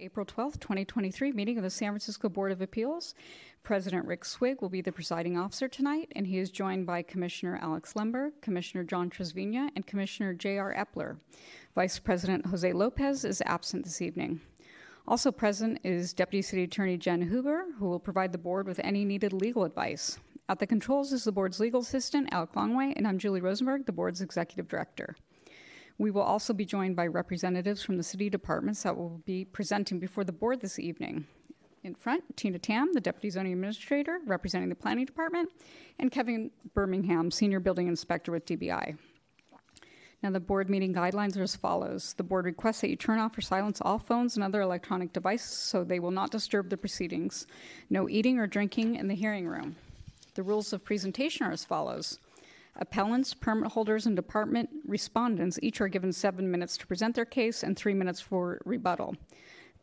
April 12th, 2023 meeting of the San Francisco Board of Appeals. President Rick Swig will be the presiding officer tonight, and he is joined by Commissioner Alex Lemberg, Commissioner John Trasviña, and Commissioner J.R. Epler. Vice President Jose Lopez is absent this evening. Also present is Deputy City Attorney Jen Huber, who will provide the board with any needed legal advice. At the controls is the board's legal assistant, Alec Longway, and I'm Julie Rosenberg, the board's executive director. We will also be joined by representatives from the city departments that will be presenting before the board this evening. In front, Tina Tam, the Deputy Zoning Administrator representing the Planning Department, and Kevin Birmingham, Senior Building Inspector with DBI. Now, the board meeting guidelines are as follows. The board requests that you turn off or silence all phones and other electronic devices so they will not disturb the proceedings. No eating or drinking in the hearing room. The rules of presentation are as follows. Appellants, permit holders, and department respondents each are given seven minutes to present their case and three minutes for rebuttal.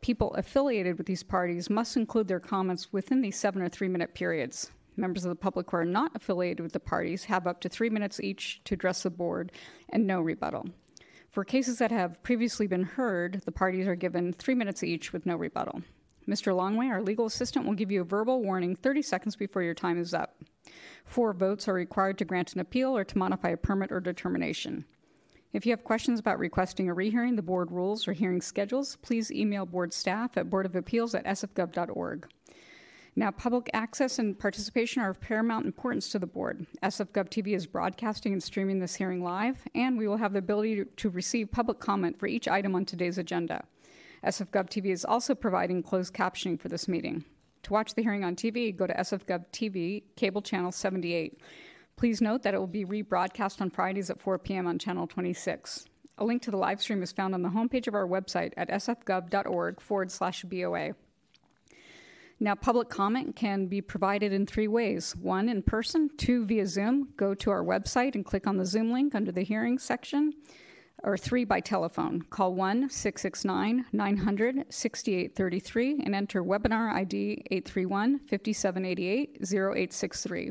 People affiliated with these parties must include their comments within these seven or three minute periods. Members of the public who are not affiliated with the parties have up to three minutes each to address the board and no rebuttal. For cases that have previously been heard, the parties are given three minutes each with no rebuttal. Mr. Longway, our legal assistant, will give you a verbal warning 30 seconds before your time is up. Four votes are required to grant an appeal or to modify a permit or determination. If you have questions about requesting a rehearing, the board rules, or hearing schedules, please email board staff at boardofappeals at sfgov.org. Now, public access and participation are of paramount importance to the board. SFGov TV is broadcasting and streaming this hearing live, and we will have the ability to, receive public comment for each item on today's agenda. SFGov TV is also providing closed captioning for this meeting. To watch the hearing on TV, go to SFGov TV, cable channel 78. Please note that it will be rebroadcast on Fridays at 4 p.m. on channel 26. A link to the live stream is found on the homepage of our website at sfgov.org forward slash BOA. Now, public comment can be provided in three ways one, in person, two, via Zoom. Go to our website and click on the Zoom link under the hearing section or three by telephone. Call 1 669 900 6833 and enter webinar ID 831 5788 0863.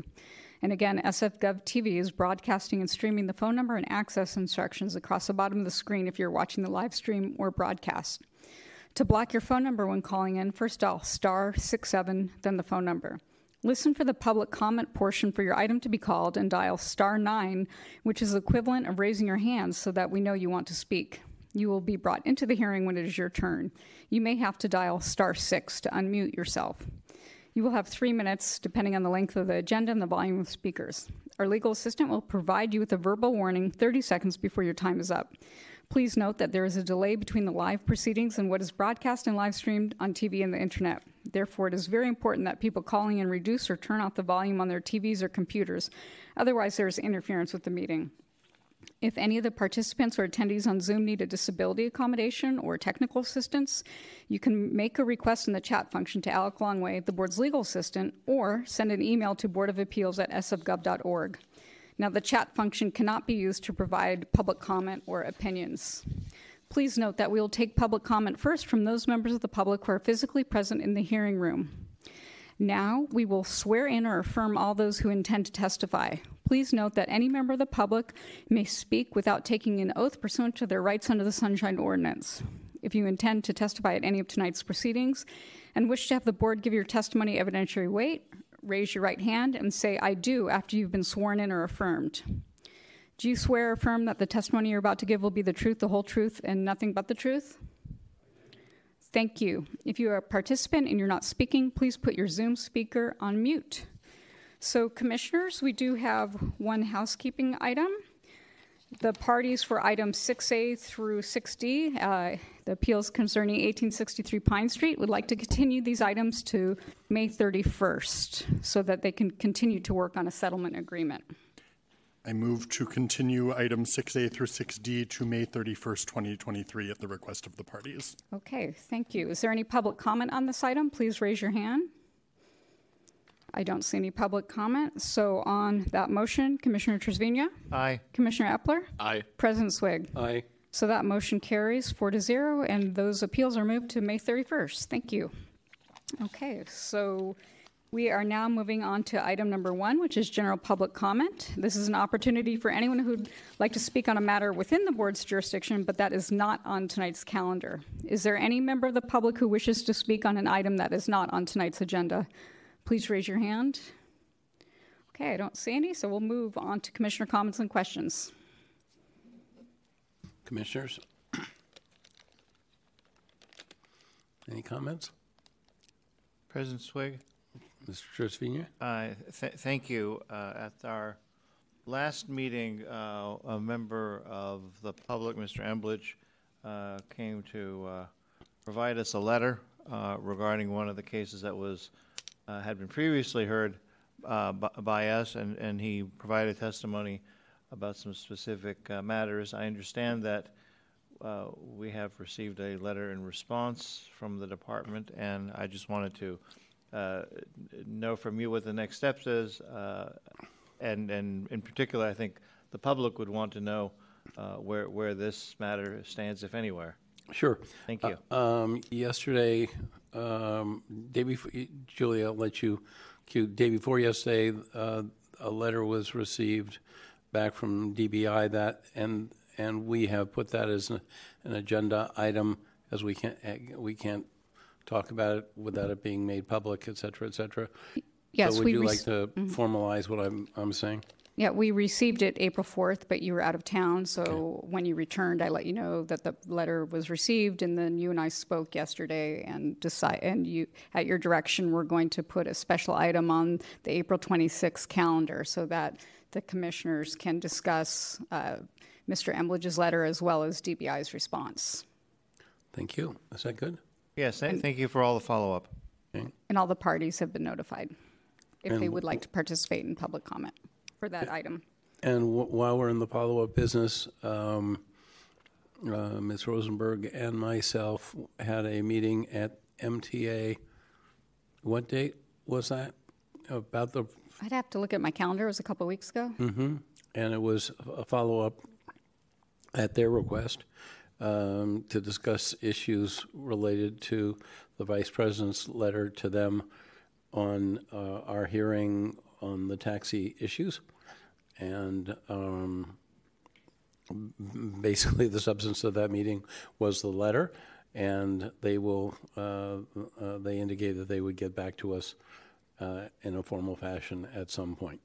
And again, SFGov TV is broadcasting and streaming the phone number and access instructions across the bottom of the screen if you're watching the live stream or broadcast. To block your phone number when calling in, first dial star 67, then the phone number. Listen for the public comment portion for your item to be called and dial star 9, which is equivalent of raising your hand so that we know you want to speak. You will be brought into the hearing when it is your turn. You may have to dial star 6 to unmute yourself. You will have three minutes, depending on the length of the agenda and the volume of speakers. Our legal assistant will provide you with a verbal warning 30 seconds before your time is up. Please note that there is a delay between the live proceedings and what is broadcast and live streamed on TV and the internet. Therefore, it is very important that people calling in reduce or turn off the volume on their TVs or computers. Otherwise, there is interference with the meeting. If any of the participants or attendees on Zoom need a disability accommodation or technical assistance, you can make a request in the chat function to Alec Longway, the board's legal assistant, or send an email to boardofappeals at sfgov.org. Now, the chat function cannot be used to provide public comment or opinions. Please note that we will take public comment first from those members of the public who are physically present in the hearing room. Now, we will swear in or affirm all those who intend to testify. Please note that any member of the public may speak without taking an oath pursuant to their rights under the Sunshine Ordinance. If you intend to testify at any of tonight's proceedings and wish to have the board give your testimony evidentiary weight, raise your right hand and say, I do, after you've been sworn in or affirmed. Do you swear or affirm that the testimony you're about to give will be the truth, the whole truth, and nothing but the truth? Thank you. If you are a participant and you're not speaking, please put your Zoom speaker on mute. So, commissioners, we do have one housekeeping item. The parties for items 6A through 6D, uh, the appeals concerning 1863 Pine Street, would like to continue these items to May 31st so that they can continue to work on a settlement agreement. I move to continue items 6A through 6D to May 31st, 2023 at the request of the parties. Okay, thank you. Is there any public comment on this item? Please raise your hand. I don't see any public comment. So on that motion, Commissioner Trasviña? Aye. Commissioner Epler? Aye. President Swig? Aye. So that motion carries four to zero, and those appeals are moved to May 31st. Thank you. Okay, so We are now moving on to item number one, which is general public comment. This is an opportunity for anyone who'd like to speak on a matter within the board's jurisdiction, but that is not on tonight's calendar. Is there any member of the public who wishes to speak on an item that is not on tonight's agenda? Please raise your hand. Okay, I don't see any, so we'll move on to commissioner comments and questions. Commissioners? Any comments? President Swig, Mr. Trasviña? uh, th- thank you. Uh, At our last meeting, uh, a member of the public, Mr. Emblidge, uh, came to uh, provide us a letter uh, regarding one of the cases that was, uh, had been previously heard uh, by us, and and he provided testimony about some specific uh, matters. I understand that uh, we have received a letter in response from the department, and I just wanted to uh, know from you what the next steps is, and and in particular, I think the public would want to know where where this matter stands, if anywhere. Sure. Thank you. Uh, um, yesterday, um, day before, Julia, I'll let you, cue, day before yesterday, uh, a letter was received back from DBI that, and, and we have put that as an, an agenda item, as we can't, eh, we can't talk about it without it being made public, et cetera, et cetera. Yes, So would we you rec- like to formalize what I'm, I'm saying? Yeah, we received it April 4th, but you were out of town, so when you returned, I let you know that the letter was received, and then you and I spoke yesterday and decide, and you, at your direction, we're going to put a special item on the April 26th calendar so that the commissioners can discuss uh, Mr. Emblidge's letter as well as DBI's response. Thank you. Is that good? Yes, th- thank you for all the follow up. Okay. And all the parties have been notified if they would like to participate in public comment for that item. And wh- while we're in the follow-up business, um, uh, Ms. Rosenberg and myself had a meeting at MTA. What date was that? About the, I'd have to look at my calendar, it was a couple of weeks ago. and it was a follow-up at their request um, to discuss issues related to the vice president's letter to them on uh, our hearing on the taxi issues. And um, basically, the substance of that meeting was the letter, and they will, uh, uh, they indicated that they would get back to us uh, in a formal fashion at some point.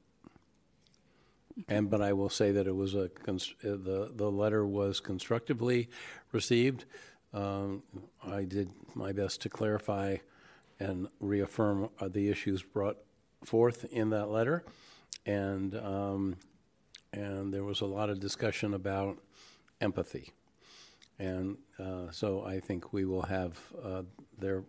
And, but I will say that it was a, the, the letter was constructively received. Um, I did my best to clarify and reaffirm uh, the issues brought forth in that letter. And, um, and there was a lot of discussion about empathy. And uh, so I think we will have uh, their,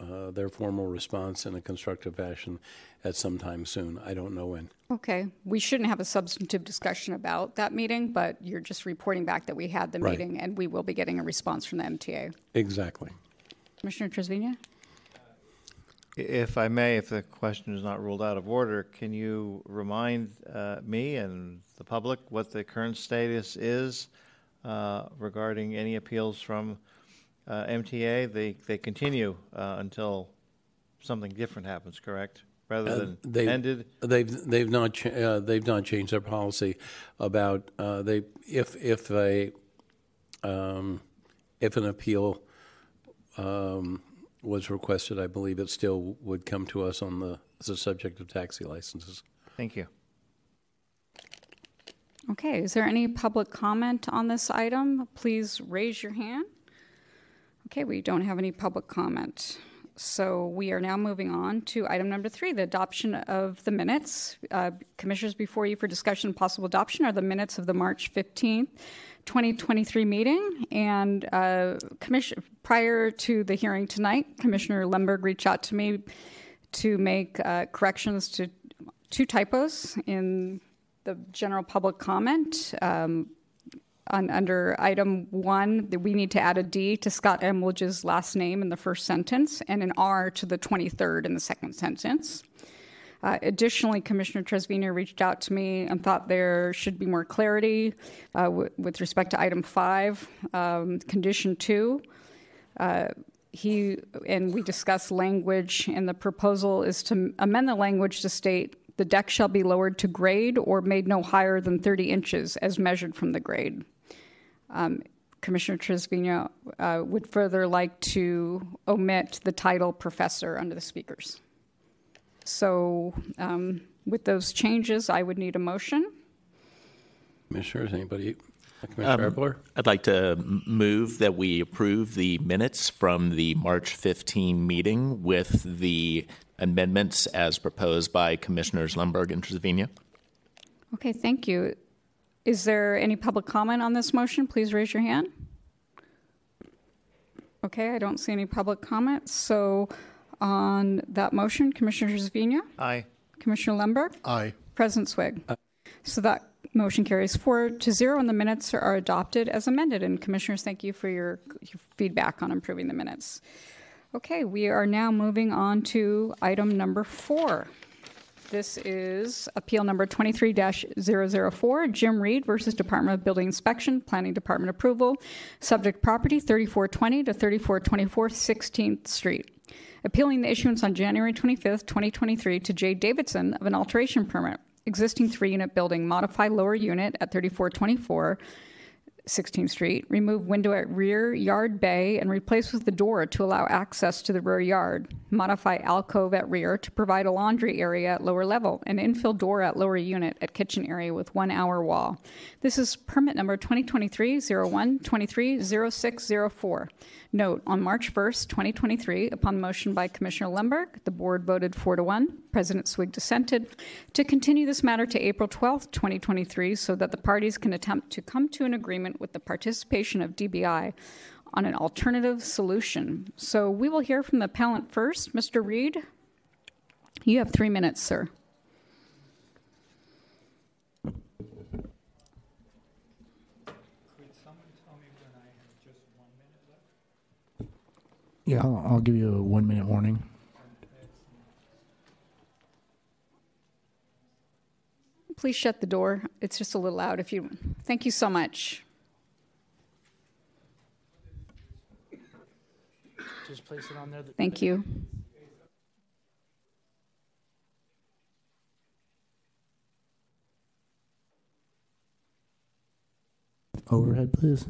uh, their formal response in a constructive fashion at some time soon. I don't know when. Okay, we shouldn't have a substantive discussion about that meeting, but you're just reporting back that we had the Right. meeting, and we will be getting a response from the MTA. Exactly. Commissioner Trasviña? If I may, if the question is not ruled out of order, can you remind uh, me and the public what the current status is uh, regarding any appeals from uh, MTA? They, they continue uh, until something different happens, correct? Rather Uh, than they- ended? They've they've not cha- uh, they've not changed their policy about uh, they if if a um, if an appeal um, was requested, I believe it still would come to us on the as a subject of taxi licenses. Thank you. Okay, is there any public comment on this item? Please raise your hand. Okay, we don't have any public comment. So we are now moving on to item number three, the adoption of the minutes. Uh, Commissioners, before you for discussion and possible adoption are the minutes of the March 15th, 2023 meeting. And uh, commission, prior to the hearing tonight, Commissioner Lemberg reached out to me to make uh, corrections to two typos in the general public comment. Um, on, under item one, that we need to add a D to Scott Emblidge's last name in the first sentence and an R to the 23rd in the second sentence. Uh, additionally, Commissioner Trasviña reached out to me and thought there should be more clarity uh, w- with respect to item five, um, condition two. Uh, he and we discussed language, and the proposal is to amend the language to state the deck shall be lowered to grade or made no higher than 30 inches as measured from the grade. Um, Commissioner Trasviña uh, would further like to omit the title professor under the speakers. So, um, with those changes, I would need a motion. Commissioners, anybody? Commissioner Epler? I'd like to move that we approve the minutes from the March 15 meeting with the amendments as proposed by Commissioners Lundberg and Trevino. Okay, thank you. Is there any public comment on this motion? Please raise your hand. Okay, I don't see any public comments. So, on that motion, Commissioner Trevino, Aye. Commissioner Lemberg, Aye. President Swig. So that motion carries four to zero, and the minutes are adopted as amended. And Commissioners, thank you for your, your feedback on improving the minutes. Okay, we are now moving on to item number four. This is Appeal Number 23-004, Jim Reed versus Department of Building Inspection, Planning Department Approval, Subject Property 3420 to 3424 16th Street. Appealing the issuance on January 25th, 2023 to Jay Davidson of an alteration permit, existing three-unit building, modify lower unit at 3424 16th Street, remove window at rear yard bay and replace with the door to allow access to the rear yard, modify alcove at rear to provide a laundry area at lower level, and infill door at lower unit at kitchen area with one hour wall. This is permit number 2023-01-230604. Note, on March 1st, 2023, upon motion by Commissioner Lemberg, the board voted 4 to 1, President Swig dissented, to continue this matter to April 12th, 2023, so that the parties can attempt to come to an agreement with the participation of DBI on an alternative solution. So we will hear from the appellant first. Mr. Reed, you have three minutes, sir. Yeah, I'll, I'll give you a one minute warning. Please shut the door. It's just a little loud if you. Thank you so much. Just place it on there. Thank you. Overhead, please.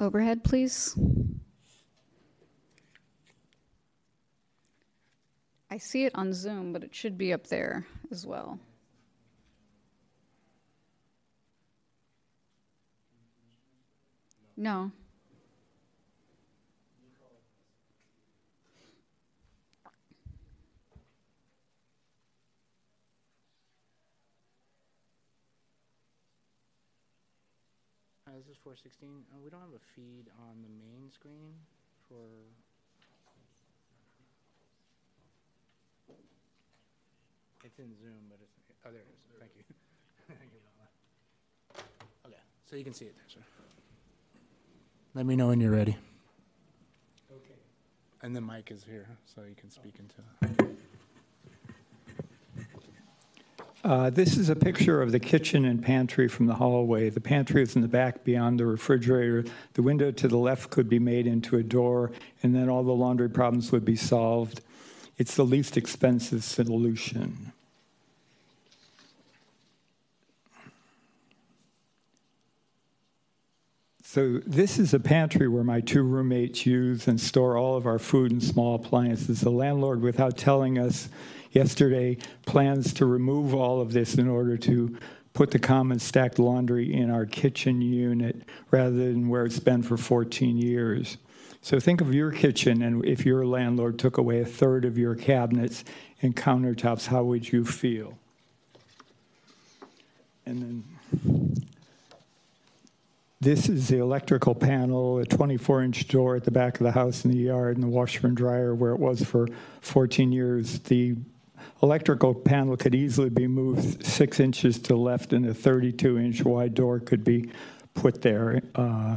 Overhead, please. I see it on Zoom, but it should be up there as well. No. This is 416. Uh, we don't have a feed on the main screen for. In Zoom, but it's. Oh, there it is. Thank you. Thank you, Paula. okay, so you can see it there, sir. Let me know when you're ready. Okay. And the mic is here, so you can speak into it. Uh, This is a picture of the kitchen and pantry from the hallway. The pantry is in the back beyond the refrigerator. The window to the left could be made into a door, and then all the laundry problems would be solved. It's the least expensive solution. So this is a pantry where my two roommates use and store all of our food and small appliances. The landlord, without telling us yesterday, plans to remove all of this in order to put the common stacked laundry in our kitchen unit rather than where it's been for 14 years. So think of your kitchen, and if your landlord took away a third of your cabinets and countertops, how would you feel? And then this is the electrical panel, a 24 inch door at the back of the house in the yard, and the washer and dryer where it was for 14 years. The electrical panel could easily be moved six inches to the left, and a 32 inch wide door could be put there. Uh,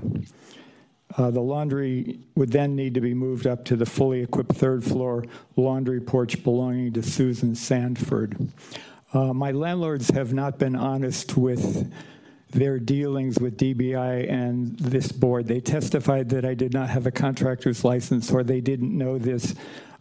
Uh, The laundry would then need to be moved up to the fully equipped third floor laundry porch belonging to Susan Sanford. Uh, My landlords have not been honest with their dealings with DBI and this board. They testified that I did not have a contractor's license or they didn't know this.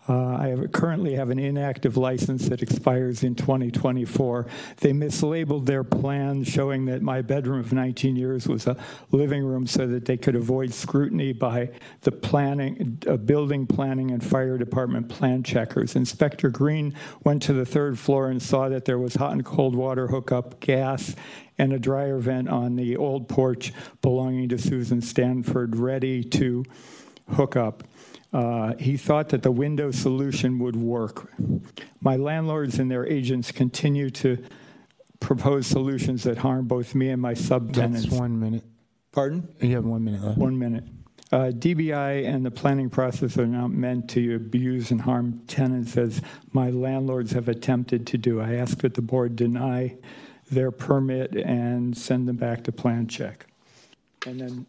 Uh, I have, currently have an inactive license that expires in 2024. They mislabeled their plan, showing that my bedroom of 19 years was a living room so that they could avoid scrutiny by the planning, uh, building planning and fire department plan checkers. Inspector Green went to the third floor and saw that there was hot and cold water hookup, gas, and a dryer vent on the old porch belonging to Susan Stanford, ready to hook up. Uh, he thought that the window solution would work. My landlords and their agents continue to propose solutions that harm both me and my subtenants. That's one minute. Pardon? You have one minute left. One minute. Uh, DBI and the planning process are not meant to abuse and harm tenants as my landlords have attempted to do. I ask that the board deny their permit and send them back to plan check. And then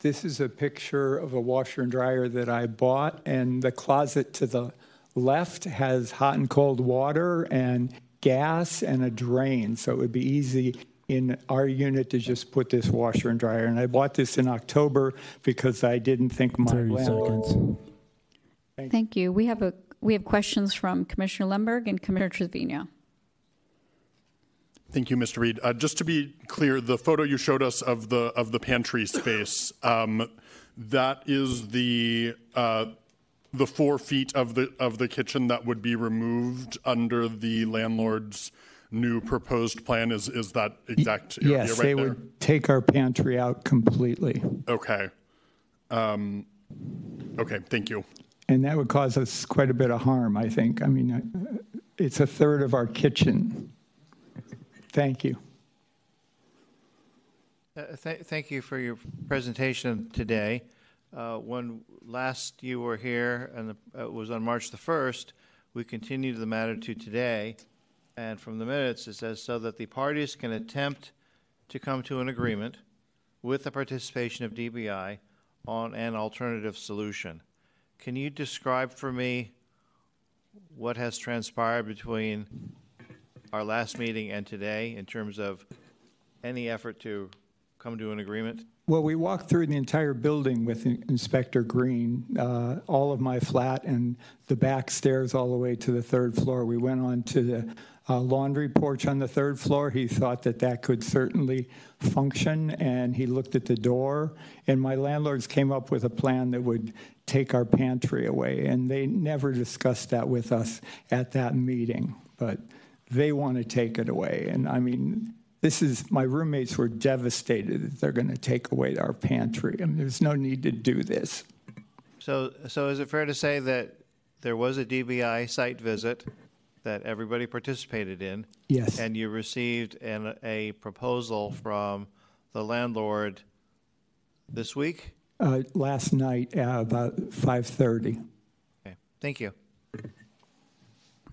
this is a picture of a washer and dryer that I bought, and the closet to the left has hot and cold water and gas and a drain, so it would be easy in our unit to just put this washer and dryer. And I bought this in October because I didn't think my 30 landlord. seconds. Thank you. We have a, we have questions from Commissioner Lemberg and Commissioner Trevino. Thank you, Mr. Reed. Uh, just to be clear, the photo you showed us of the of the pantry space, um, that is the uh, the four feet of the of the kitchen that would be removed under the landlord's new proposed plan. Is is that exact area Yes, right they there? would take our pantry out completely. Okay. Um, okay. Thank you. And that would cause us quite a bit of harm, I think. I mean, uh, it's a third of our kitchen. Thank you. Uh, th- Thank you for your presentation today. Uh, When last you were here, and the- uh, it was on March the 1st, we continued the matter to today, and from the minutes, it says, "So that the parties can attempt to come to an agreement with the participation of DBI on an alternative solution." Can you describe for me what has transpired between our last meeting and today in terms of any effort to come to an agreement? Well, we walked through the entire building with Inspector Green, uh, all of my flat and the back stairs all the way to the third floor. We went on to the uh, laundry porch on the third floor. He thought that that could certainly function, and he looked at the door. And my landlords came up with a plan that would take our pantry away, and they never discussed that with us at that meeting. But they want to take it away, and I mean, this is my roommates were devastated that they're going to take away our pantry. I mean, there's no need to do this. So, so is it fair to say that there was a DBI site visit that everybody participated in? Yes. And you received an, a proposal from the landlord this week? Uh, last night at about 5:30. Okay, thank you.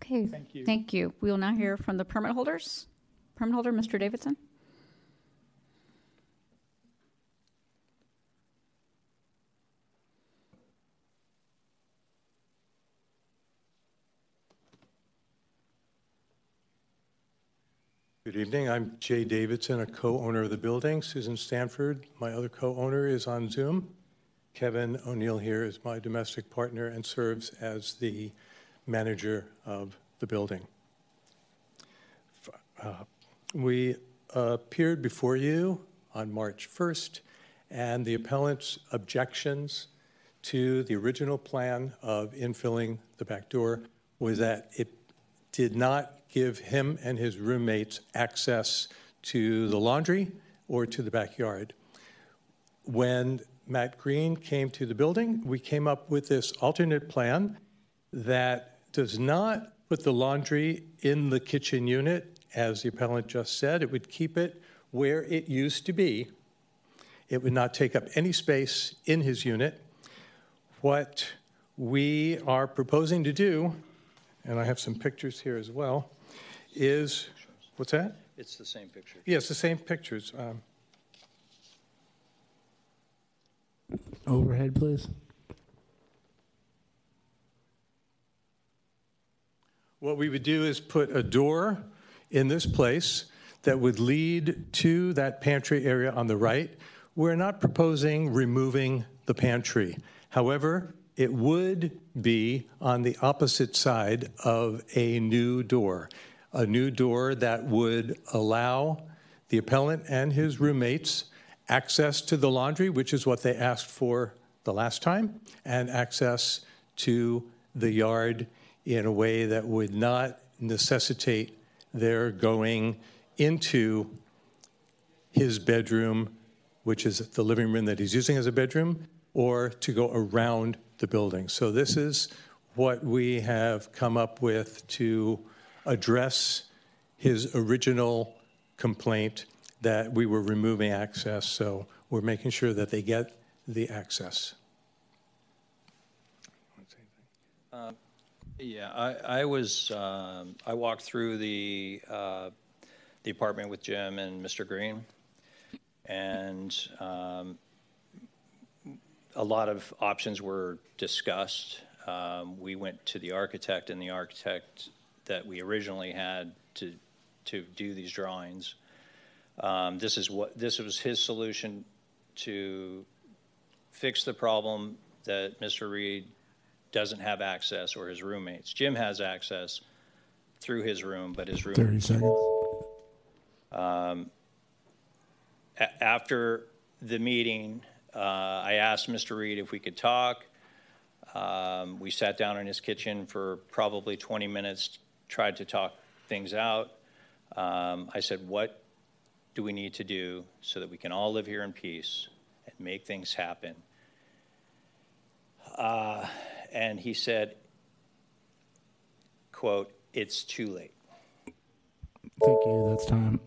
Okay. Thank you. Thank you. We will now hear from the permit holders. Permit holder, Mr. Davidson. Good evening. I'm Jay Davidson, a co-owner of the building. Susan Stanford, my other co-owner, is on Zoom. Kevin O'Neill here is my domestic partner and serves as the manager of the building. Uh, We appeared before you on March 1st, and the appellant's objections to the original plan of infilling the back door was that it did not give him and his roommates access to the laundry or to the backyard. When Matt Green came to the building, we came up with this alternate plan that does not put the laundry in the kitchen unit, as the appellant just said. It would keep it where it used to be. It would not take up any space in his unit. What we are proposing to do, and I have some pictures here as well, is, what's that? It's the same picture. Yes, the same pictures. Um, overhead, please? What we would do is put a door in this place that would lead to that pantry area on the right. We're not proposing removing the pantry. However, it would be on the opposite side of a new door, a new door that would allow the appellant and his roommates access to the laundry, which is what they asked for the last time, and access to the yard in a way that would not necessitate their going into his bedroom, which is the living room that he's using as a bedroom, or to go around the building. So this is what we have come up with to address his original complaint that we were removing access. So we're making sure that they get the access. Yeah, I, I was, um, I walked through the, uh, the apartment with Jim and Mr. Green, and um, a lot of options were discussed. Um, we went to the architect, and the architect that we originally had to, to do these drawings. Um, this is what, this was his solution to fix the problem that Mr. Reed doesn't have access or his roommates. Jim has access through his room, but his room. 30 roommates. seconds. A- after the meeting, uh, I asked Mr. Reed if we could talk. Um, we sat down in his kitchen for probably 20 minutes, tried to talk things out. Um, I said, What do we need to do so that we can all live here in peace and make things happen? Uh, and he said, quote, it's too late. Thank you. That's time.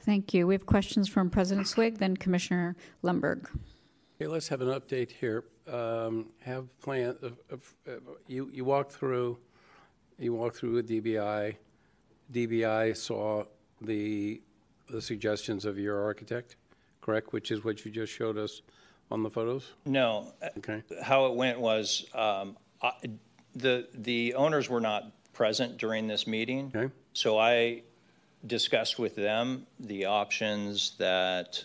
Thank you. We have questions from President Swig, then Commissioner Lemberg. Okay, let's have an update here. Um, Have plan, of- of- uh, you, you walked through, you walked through with DBI. DBI saw the, the suggestions of your architect, correct? Which is what you just showed us on the photos? No, Okay. how it went was, um, I- the, the owners were not present during this meeting. Okay. So I discussed with them the options that,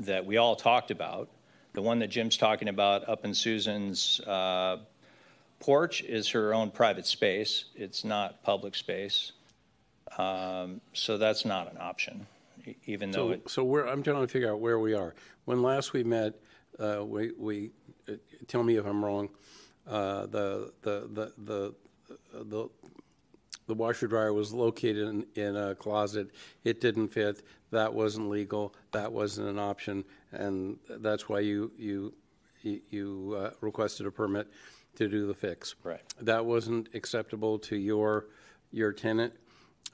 that we all talked about. The one that Jim's talking about up in Susan's uh, porch is her own private space. It's not public space. Um, So that's not an option, even though So, it, so where, I'm trying to figure out where we are. When last we met, uh, we, we, uh, tell me if I'm wrong, uh, the, the, the, the, the, the washer dryer was located in, in a closet. It didn't fit. That wasn't legal. That wasn't an option. And that's why you, you, you- you uh, requested a permit to do the fix. Right. That wasn't acceptable to your, your tenant.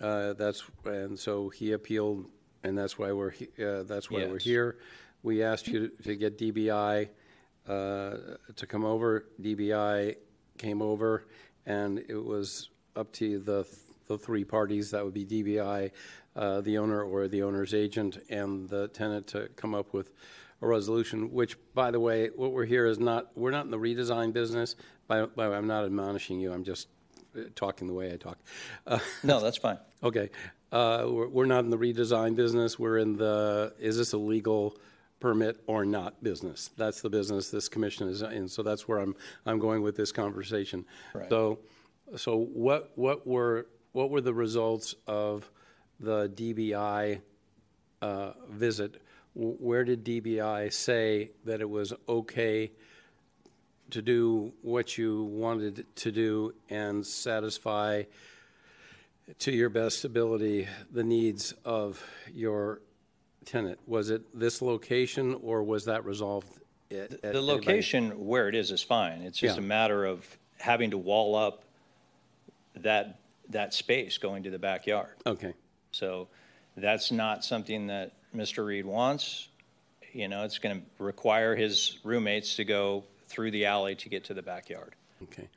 Uh, That's, and so he appealed, and that's why we're, he- uh, that's why we're Yes. here. We asked you to get DBI uh, to come over. DBI came over, and it was up to the, the three parties, that would be DBI, uh, the owner or the owner's agent, and the tenant to come up with a resolution, which, by the way, what we're here is not, we're not in the redesign business. By, by, I'm not admonishing you, I'm just uh, talking the way I talk. Uh, no, that's fine. Okay. Uh, We're we're not in the redesign business. We're in the, is this a legal permit or not business? That's the business this commission is in. So that's where I'm, I'm going with this conversation. Right. So, so what, what were, what were the results of the DBI uh, visit? Where did DBI say that it was okay to do what you wanted to do and satisfy to your best ability the needs of your tenant? Was it this location, or was that resolved? at- at The anybody? location where it is is fine. It's just a matter of having to wall up that, that space going to the backyard. Okay, So that's not something that Mr. Reed wants. You know, it's going to require his roommates to go through the alley to get to the backyard. okay.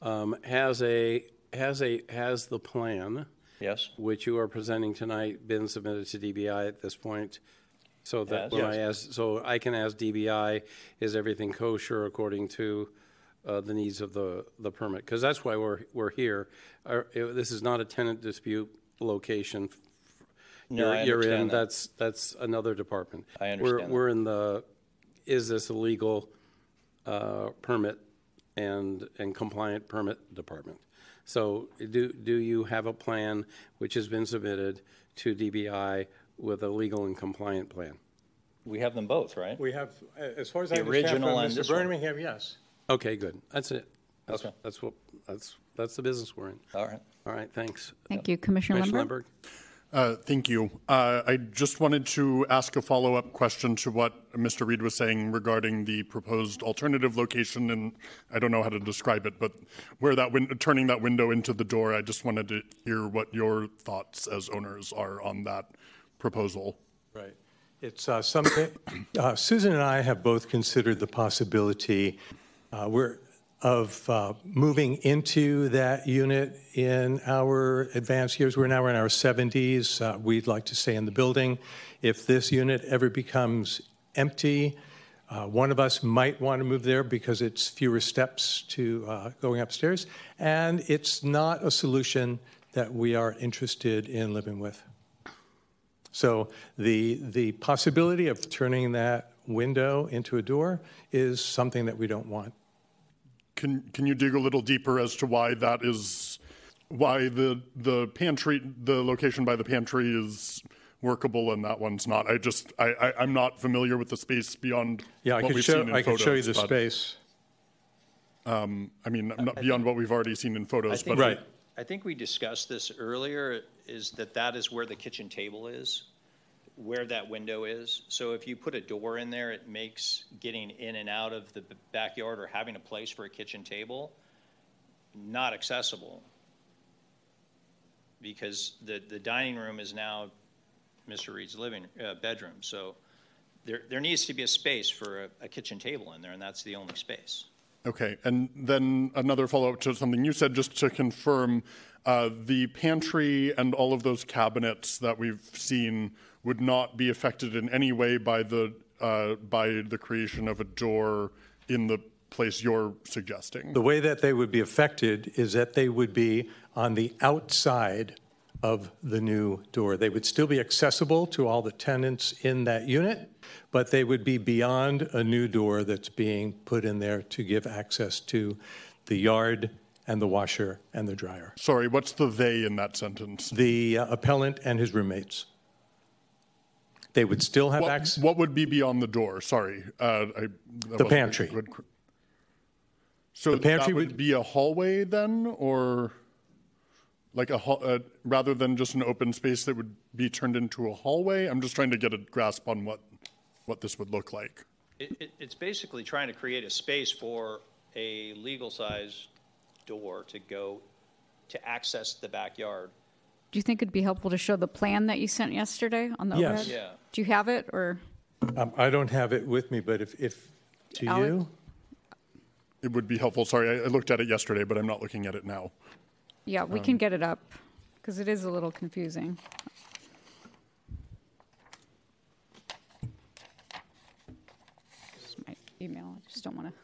Um, Has a, has a, has the plan, Yes? which you are presenting tonight, been submitted to DBI at this point So that, Yes. when I ask, so I can ask DBI, is everything kosher according to uh, the needs of the, the permit? Because that's why we're, we're here. Our- it- This is not a tenant dispute location. No, You're- I You're in, understand that. that's, that's another department. I We're- understand that. We're in the, is this a legal uh, permit and, and compliant permit department? So do, do you have a plan which has been submitted to DBI with a legal and compliant plan? We have them both, right? We have, as far as I The understand from original and Mr. this one. Birmingham, yes. Okay, good. That's it. That's, Okay. that's what, that's, that's the business we're in. All right. All right, thanks. Thank you. Commissioner Commissioner Lindberg? Lindberg? Uh, Thank you. Uh, I just wanted to ask a follow-up question to what Mr. Reed was saying regarding the proposed alternative location, and I don't know how to describe it, but where that, win- turning that window into the door, I just wanted to hear what your thoughts as owners are on that proposal. Right. It's uh, something, uh, Susan and I have both considered the possibility, uh, we're, of uh, moving into that unit in our advanced years. We're now in our 70s. Uh, We'd like to stay in the building. If this unit ever becomes empty, uh, one of us might want to move there because it's fewer steps to uh, going upstairs, and it's not a solution that we are interested in living with. So the, the possibility of turning that window into a door is something that we don't want. Can, can you dig a little deeper as to why that is, why the, the pantry, the location by the pantry is workable and that one's not? I just, I, I, I'm not familiar with the space beyond Yeah, I what could we've show, seen in I could show you the photos, but, space. Um, I mean, not beyond what we've already seen in photos, think, but. Right. I think we discussed this earlier, is that that is where the kitchen table is, where that window is. So if you put a door in there, it makes getting in and out of the backyard or having a place for a kitchen table not accessible. Because the, the dining room is now Mr. Reed's living, uh, bedroom. So there, there needs to be a space for a, a kitchen table in there, and that's the only space. Okay, and then another follow-up to something you said, just to confirm, uh, the pantry and all of those cabinets that we've seen would not be affected in any way by the, uh, by the creation of a door in the place you're suggesting? The way that they would be affected is that they would be on the outside of the new door. They would still be accessible to all the tenants in that unit, but they would be beyond a new door that's being put in there to give access to the yard and the washer and the dryer. Sorry, what's the "they" in that sentence? The uh, appellant and his roommates. They would still have What, access. what would be beyond the door? Sorry. uh, I- that wasn't pantry. good. So The pantry that would would- be a hallway then, or like a, hall- uh, rather than just an open space that would be turned into a hallway? I'm just trying to get a grasp on what, what this would look like. It, it, it's basically trying to create a space for a legal size door to go to access the backyard. Do you think it'd be helpful to show the plan that you sent yesterday on the Yes. overhead? Yeah. Do you have it, or? Um, I don't have it with me, but if, if, do Alex? you? It would be helpful. Sorry, I, I looked at it yesterday, but I'm not looking at it now. Yeah, we can get it up, because it is a little confusing. This is my email, I just don't want to.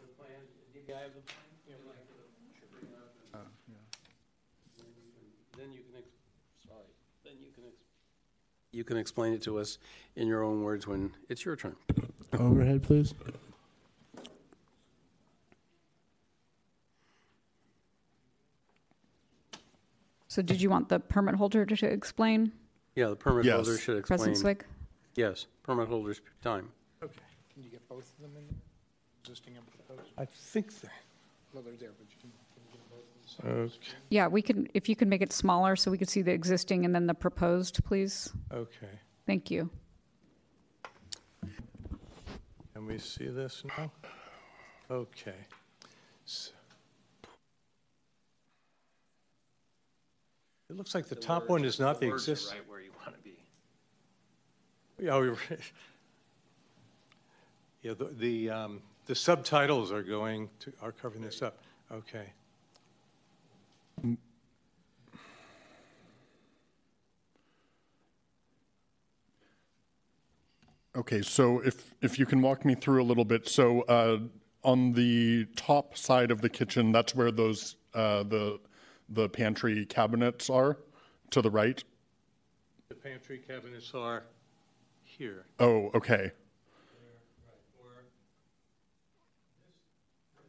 Then you can, ex- sorry, then you can, ex- you can explain it to us in your own words when it's your turn. Overhead, please. So did you want the permit holder to to explain, Yeah, the permit Yes. holder should explain. President Swig? Yes, permit holder's time. Okay. Can you get both of them in there? Existing and proposed? I think that. Well, they're there, but you can, can you get both of them? Okay. Yeah, we can, if you can make it smaller so we could see the existing and then the proposed, please. Okay. Thank you. Can we see this now? Okay. S- It looks like the top one is not the words are exist. Right where you want to be. Yeah, we- yeah, the, the, um, the subtitles are going to, are covering this up. Okay. Okay, so if, if you can walk me through a little bit, so, uh, on the top side of the kitchen, that's where those, uh, the, the pantry cabinets are, to the right? The pantry cabinets are here. Oh, okay,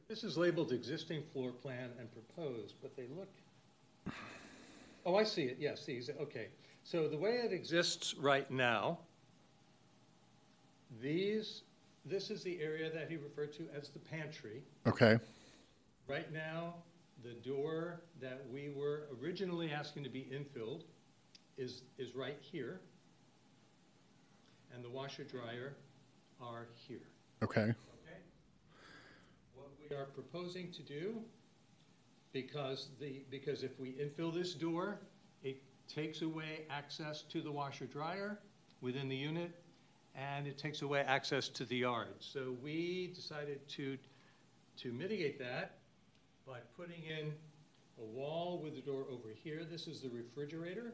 This is labeled existing floor plan and proposed, but they look, oh, I see it, yes, these, okay. So the way it exists right now, these, this is the area that he referred to as the pantry. okay, Right now, the door that we were originally asking to be infilled is, is right here. And the washer dryer are here. okay, we are proposing to do, because the, because if we infill this door, it takes away access to the washer dryer within the unit, and it takes away access to the yard. So we decided to, to mitigate that by putting in a wall with the door over here. This is the refrigerator.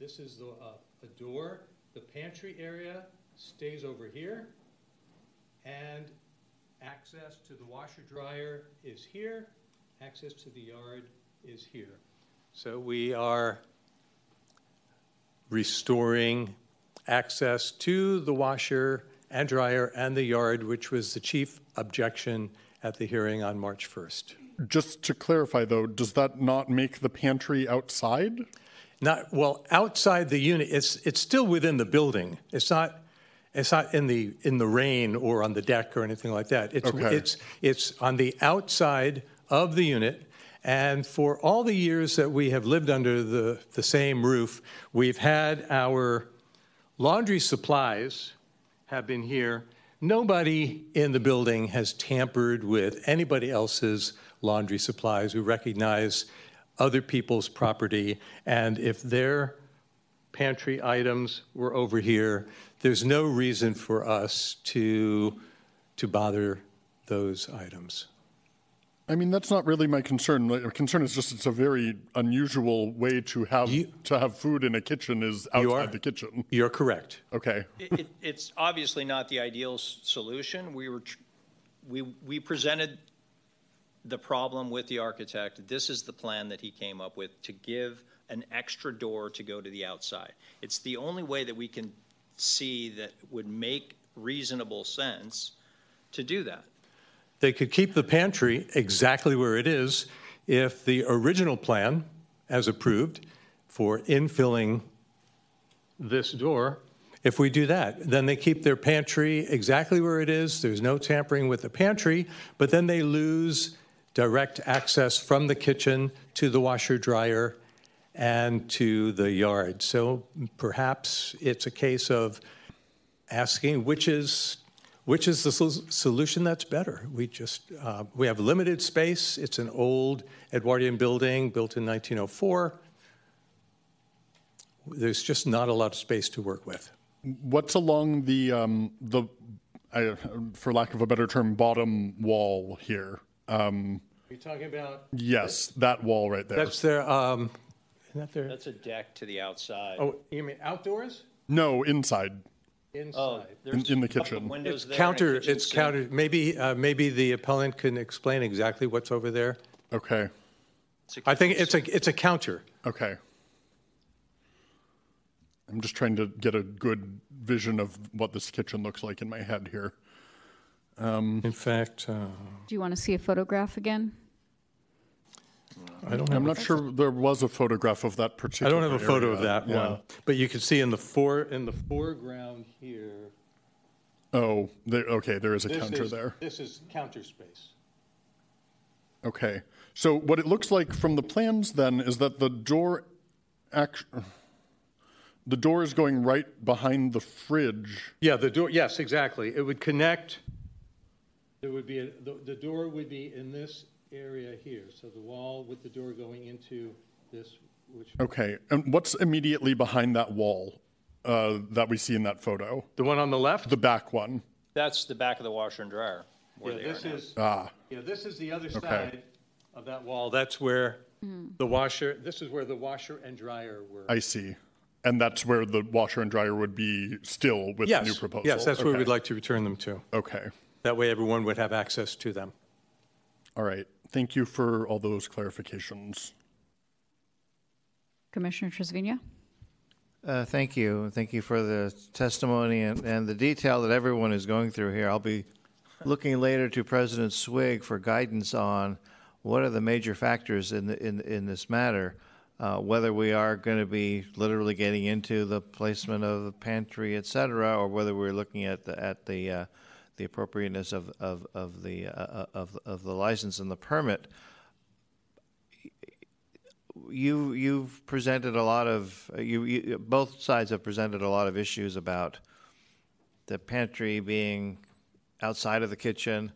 This is the, uh, a door. The pantry area stays over here. And access to the washer dryer is here, access to the yard is here. So we are restoring access to the washer and dryer and the yard, which was the chief objection at the hearing on March 1st. just to clarify though, does that not make the pantry outside? Not, well, outside the unit, it's, it's still within the building. It's not, it's not in the, in the rain or on the deck or anything like that. It's, Okay. it's, it's on the outside of the unit. And for all the years that we have lived under the, the same roof, we've had our laundry supplies have been here. Nobody in the building has tampered with anybody else's laundry supplies. We recognize other people's property, and if their pantry items were over here, there's no reason for us to, to bother those items. I mean, that's not really my concern. My concern is just it's a very unusual way to have, You- to have food in a kitchen is You are- outside the kitchen. You're correct. Okay, It, it, it's obviously not the ideal solution. We were, tr- we, we presented the problem with the architect. This is the plan that he came up with to give an extra door to go to the outside. It's the only way that we can see that would make reasonable sense to do that. They could keep the pantry exactly where it is if the original plan, as approved, for infilling this door, if we do that, then they keep their pantry exactly where it is. There's no tampering with the pantry, but then they lose direct access from the kitchen to the washer dryer and to the yard. So perhaps it's a case of asking which is which is the sol- solution that's better. We just uh, we have limited space. It's an old Edwardian building built in 1904. There's just not a lot of space to work with. what's along the, um, the, I, for lack of a better term, bottom wall here? Um, Are you talking about? yes, that wall right there. That's their. Um, isn't that their? That's a deck to the outside. Oh, you mean outdoors? No, inside, Inside. Oh, there's in the a couple of kitchen. Windows It's there. and a counter. kitchen It's sink. counter. Maybe uh, maybe the appellant can explain exactly what's over there. okay, It's a I think kitchen it's a it's a counter. okay. I'm just trying to get a good vision of what this kitchen looks like in my head here. In fact, uh, Do you want to see a photograph again? I don't I'm have. not sure there was a photograph of that particular. I particular don't have a photo of area. that Yeah. one, but you can see in the fore in the foreground here. Oh, there, okay, there is a This counter is, there. This is counter space. Okay, so what it looks like from the plans then is that the door, act, the door is going right behind the fridge. Yeah, the door, yes, exactly. It would connect, there would be, a- the, the door would be in this area here. So the wall with the door going into this, which, Okay, and what's immediately behind that wall uh, that we see in that photo? the one on the left? The back one. That's the back of the washer and dryer where Yeah, they are this now. is, Ah, yeah, this is the other side of that wall. That's where the washer, this is where the washer and dryer were. I see. And that's where the washer and dryer would be still with the new Yes, proposal? yes, that's where we'd like to return them to. Okay. That way everyone would have access to them. All right. Thank you for all those clarifications. Commissioner Trasviña? Uh, Thank you. Thank you for the testimony and, and the detail that everyone is going through here. I'll be looking later to President Swig for guidance on what are the major factors in, the, in, in this matter, uh, whether we are going to be literally getting into the placement of the pantry, et cetera, or whether we're looking at the, at the, uh, the appropriateness of, of, of the, uh, of, of the license and the permit you you've presented a lot of you, you both sides have presented a lot of issues about the pantry being outside of the kitchen.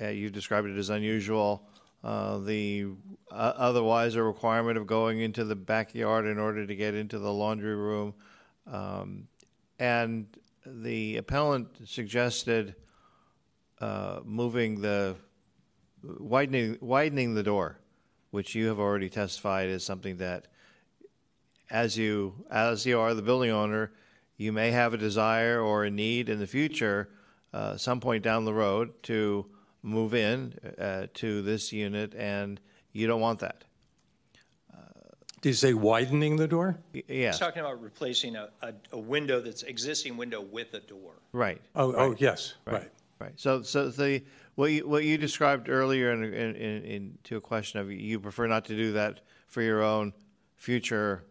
Uh, you described it as unusual. Uh, the uh, otherwise a requirement of going into the backyard in order to get into the laundry room, um, and the appellant suggested uh, moving the widening widening the door which you have already testified is something that, as you as you are the building owner, you may have a desire or a need in the future, uh, some point down the road, to move in uh, to this unit, and you don't want that. Did you say widening the door? Y- Yes, He's talking about replacing a, a, a window that's existing window with a door. right. Oh, oh, yes, right. Right. So, so the what you what you described earlier in, in, in, in to a question of you prefer not to do that for your own future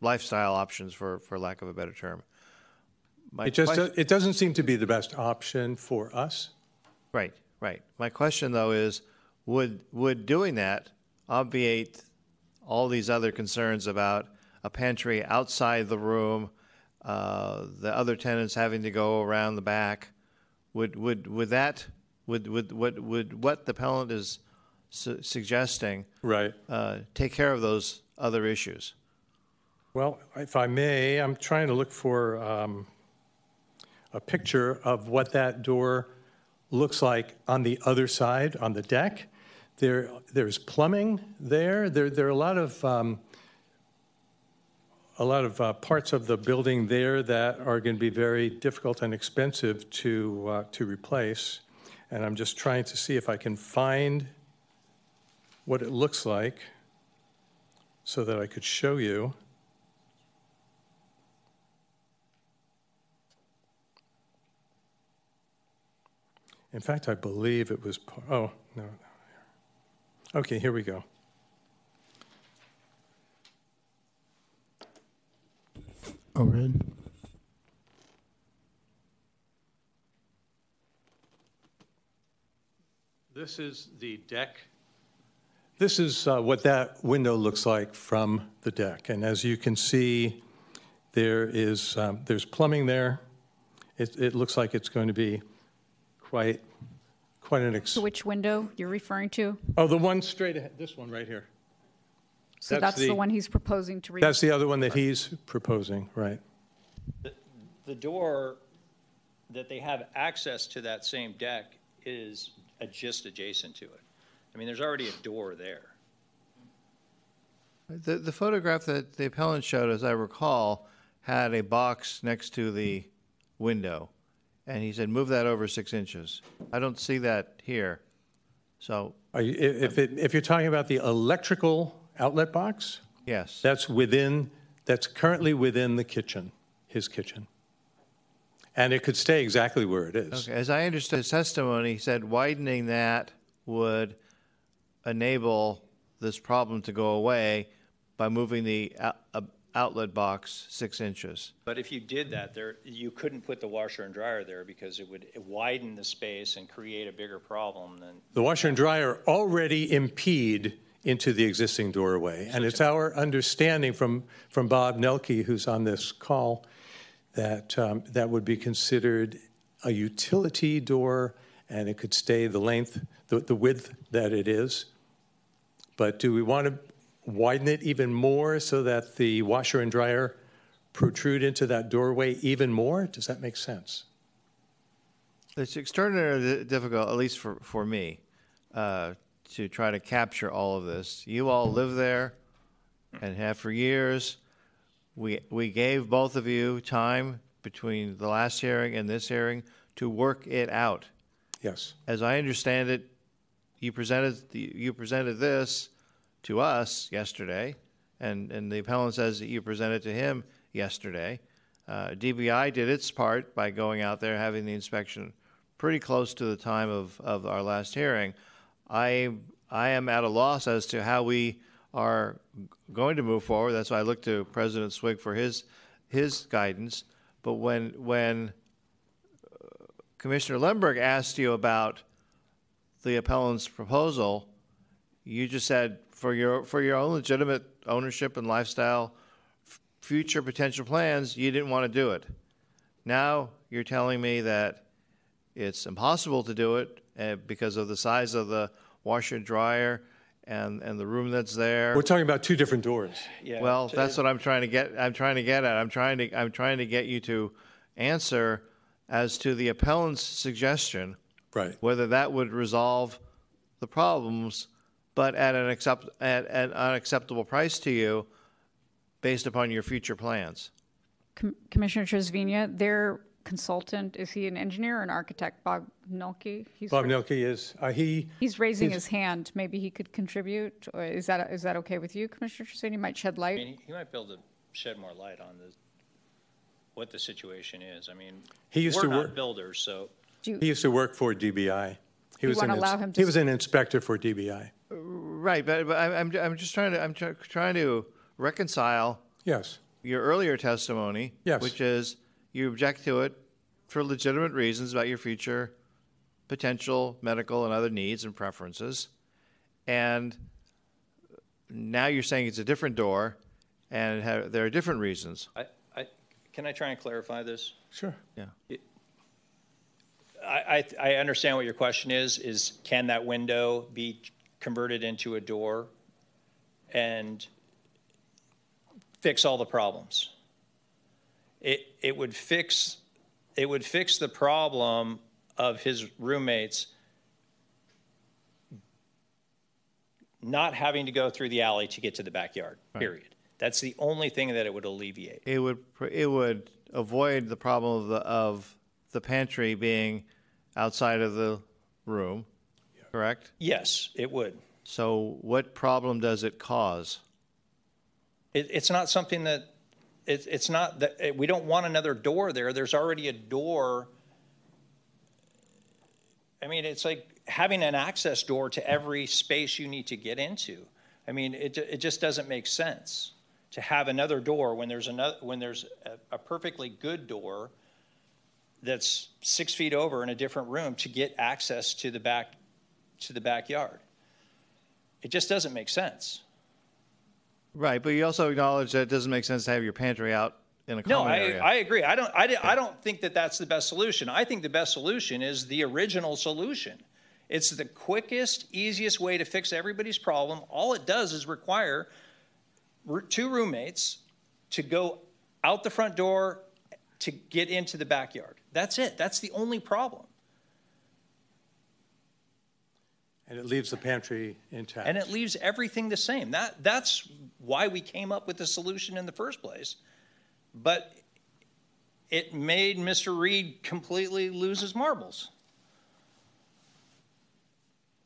lifestyle options, for for lack of a better term. My It just, question- it doesn't seem to be the best option for us. Right, right. My question though is, would would doing that obviate all these other concerns about a pantry outside the room, uh, the other tenants having to go around the back? Would would would that would would what would what the appellant is su- suggesting Right. uh, take care of those other issues? Well, if I may, I'm trying to look for um, a picture of what that door looks like on the other side, on the deck. There, there's plumbing there. There, there are a lot of um, a lot of uh, parts of the building there that are going to be very difficult and expensive to uh, to replace. And I'm just trying to see if I can find what it looks like so that I could show you. In fact, I believe it was, oh, no. Okay, here we go. Oh, red. This is the deck. This is uh, what that window looks like from the deck. And as you can see, there is, um, there's plumbing there. It, it looks like it's going to be quite, quite an, ex- So which window you're referring to? oh, the one straight ahead, this one right here. So That's that's the the- one he's proposing to. re- That's the other one that he's proposing, right? The, the door that they have access to that same deck is uh, just adjacent to it. I mean, there's already a door there. The the photograph that the appellant showed, as I recall, had a box next to the window, and he said, "Move that over six inches." I don't see that here, so Are you, if, it, if you're talking about the electrical outlet box, yes. that's within, that's currently within the kitchen, his kitchen. And it could stay exactly where it is. Okay, as I understood his testimony, he said widening that would enable this problem to go away by moving the ou- uh, outlet box six inches. But if you did that, there, you couldn't put the washer and dryer there because it would widen the space and create a bigger problem than, The washer and dryer already impede into the existing doorway. And it's our understanding from, from Bob Nelke, who's on this call, that um, that would be considered a utility door and it could stay the length, the, the width that it is. But do we want to widen it even more so that the washer and dryer protrude into that doorway even more? Does that make sense? It's extraordinarily difficult, at least for, for me, uh, to try to capture all of this. You all live there and have for years. we, we gave both of you time between the last hearing and this hearing to work it out. Yes. As I understand it, you presented, the- you presented this to us yesterday, and, and the appellant says that you presented to him yesterday. Uh, DBI did its part by going out there, having the inspection pretty close to the time of, of our last hearing. I, I am at a loss as to how we are going to move forward. That's why I look to President Swig for his, his guidance. But when, when Commissioner Lemberg asked you about the appellant's proposal, you just said for your for your own legitimate ownership and lifestyle, f- future potential plans, you didn't want to do it. Now you're telling me that it's impossible to do it uh, because of the size of the washer and dryer and and the room that's there. We're talking about two different doors. Yeah. Well, to- that's what I'm trying to get. I'm trying to get at. I'm trying to. I'm trying to get you to answer as to the appellant's suggestion, Right. whether that would resolve the problems, but at an accept at, at an unacceptable price to you, based upon your future plans. Com- Commissioner Trasviña, their consultant, is he an engineer or an architect? Bob Nelke? He's Bob ra- Nelke is, uh, he, He's raising he's- his hand. Maybe he could contribute. Or is that is that okay with you, Commissioner Trasviña? You might shed I light. mean, he- he might be able to shed more light on the, what the situation is. I mean, He used we're to not work- builders, so Do he used to work for DBI. He You was an wanna ins- allow him to He s- was an inspector for DBI. Right, but, but I'm, I'm I'm just trying to I'm try, trying to reconcile Yes. your earlier testimony, Yes. which is you object to it for legitimate reasons about your future potential medical and other needs and preferences, and now you're saying it's a different door, and ha there are different reasons. I, I, can I try and clarify this? Sure. Yeah. I, I, I understand what your question is, is can that window be converted into a door and fix all the problems? It, it would fix, it would fix the problem of his roommates not having to go through the alley to get to the backyard, period. That's the only thing that it would alleviate. It would it would avoid the problem of the of the pantry being outside of the room, correct? Yes, it would. So what problem does it cause? It, it's not something that, it, it's not that, eh, we don't want another door there. There's already a door. I mean, it's like having an access door to every space you need to get into. I mean, it, it just doesn't make sense to have another door when there's another, when there's a, a perfectly good door that's six feet over in a different room to get access to the back, to the backyard. It just doesn't make sense. Right, but you also acknowledge that it doesn't make sense to have your pantry out in a No, common I, area. I agree. I don't, I, di- I don't think that that's the best solution. I think the best solution is the original solution. It's the quickest, easiest way to fix everybody's problem. All it does is require two roommates to go out the front door to get into the backyard. That's it. That's the only problem. And it leaves the pantry intact. And it leaves everything the same. That, that's why we came up with the solution in the first place. But it made Mr. Reed completely lose his marbles.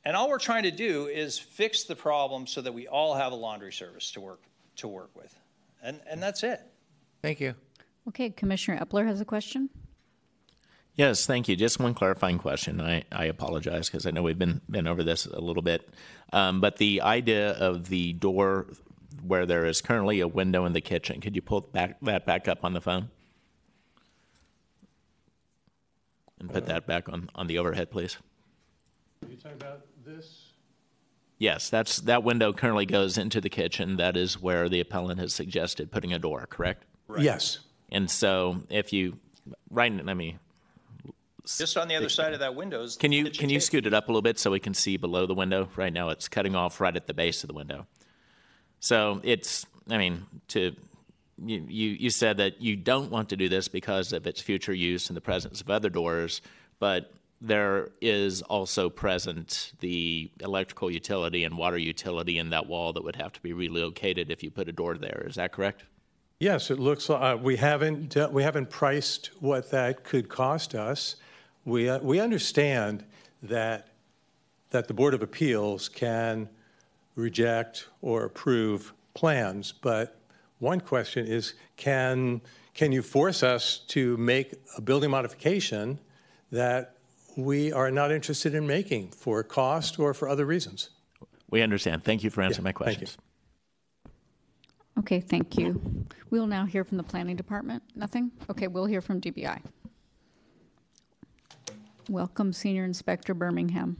And all we're trying to do is fix the problem so that we all have a laundry service to work, to work with. And, and that's it. Thank you. okay, Commissioner Eppler has a question. Yes, thank you. Just one clarifying question. I, I apologize because I know we've been been over this a little bit, um, but the idea of the door where there is currently a window in the kitchen. Could you pull back that back up on the phone and put that back on on the overhead, please? Are you talking about this? Yes, that's that window currently goes into the kitchen. That is where the appellant has suggested putting a door. Correct. Yes. And so, if you right, let me Just on the other side of that window is. Can you can you table. scoot it up a little bit so we can see below the window? Right now, it's cutting off right at the base of the window. So it's, I mean, to you you, you said that you don't want to do this because of its future use in the presence of other doors, but there is also present the electrical utility and water utility in that wall that would have to be relocated if you put a door there. Is that correct? Yes, it looks, uh, we haven't, uh, we haven't priced what that could cost us. We, uh, we understand that, that the Board of Appeals can reject or approve plans, but one question is, can, can you force us to make a building modification that we are not interested in making for cost or for other reasons? We understand. Thank you for answering my thank questions. Okay, thank you. We'll now hear from the planning department. Nothing? Okay, we'll hear from DBI. Welcome, Senior Inspector Birmingham.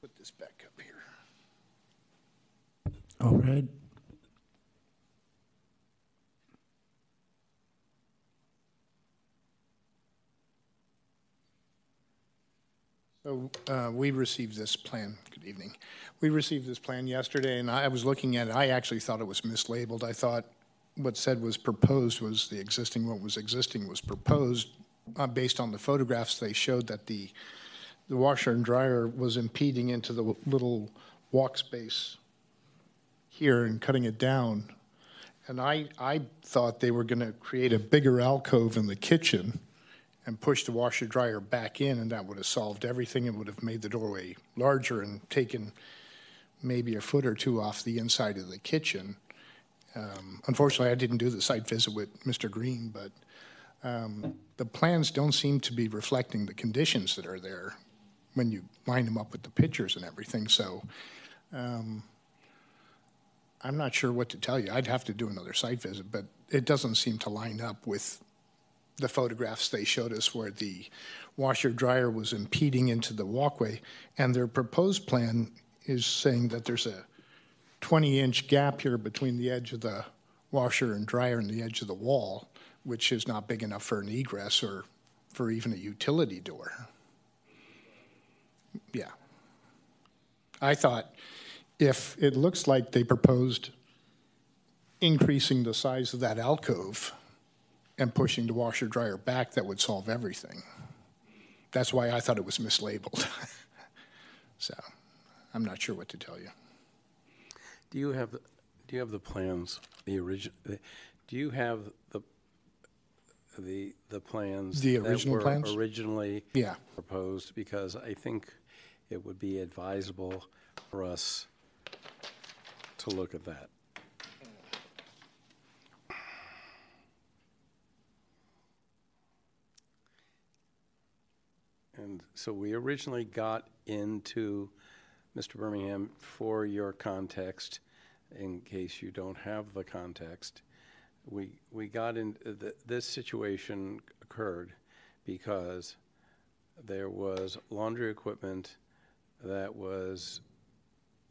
Put this back up here. All right. So uh, we received this plan, good evening. We received this plan yesterday, and I was looking at it, I actually thought it was mislabeled. I thought what said was proposed was the existing, what was existing was proposed. Uh, Based on the photographs, they showed that the, the washer and dryer was impeding into the little walk space here and cutting it down. And I, I thought they were going to create a bigger alcove in the kitchen and push the washer dryer back in, and that would have solved everything. It would have made the doorway larger and taken maybe a foot or two off the inside of the kitchen. Um, Unfortunately, I didn't do the site visit with Mr. Green, but um, the plans don't seem to be reflecting the conditions that are there when you line them up with the pictures and everything. So um, I'm not sure what to tell you. I'd have to do another site visit, but it doesn't seem to line up with the photographs they showed us where the washer dryer was impeding into the walkway. And their proposed plan is saying that there's a 20 inch gap here between the edge of the washer and dryer and the edge of the wall, which is not big enough for an egress or for even a utility door. Yeah. I thought if it looks like they proposed increasing the size of that alcove and pushing the washer dryer back, that would solve everything. That's why I thought it was mislabeled. so I'm not sure what to tell you. Do you have, the- do you have the plans, the original, do you have the, the, the plans? The original plans? That were originally Yeah. proposed? Because I think it would be advisable for us to look at that. And so we originally got into, Mr. Birmingham, for your context, in case you don't have the context, we, we got in, th- this situation occurred because there was laundry equipment that was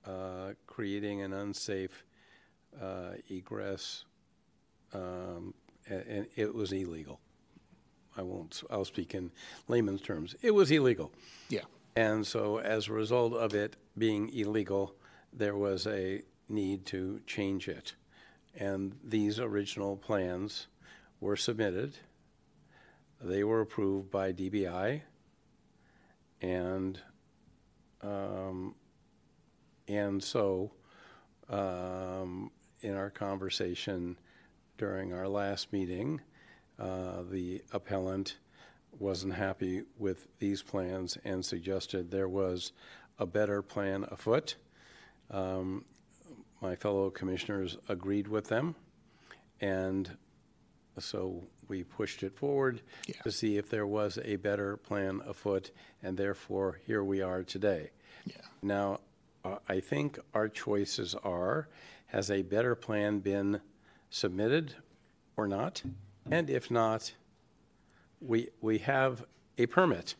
uh, creating an unsafe uh, egress, um, a- and it was illegal. I won't, I'll speak in layman's terms. It was illegal. Yeah. And so as a result of it being illegal, there was a need to change it. And these original plans were submitted. They were approved by DBI. And, um, and so, um, in our conversation during our last meeting, uh, the appellant wasn't happy with these plans and suggested there was a better plan afoot. Um, My fellow commissioners agreed with them, and so we pushed it forward Yeah. to see if there was a better plan afoot, and therefore, here we are today. Yeah. Now, uh, I think our choices are, has a better plan been submitted or not? And if not, we, we have a permit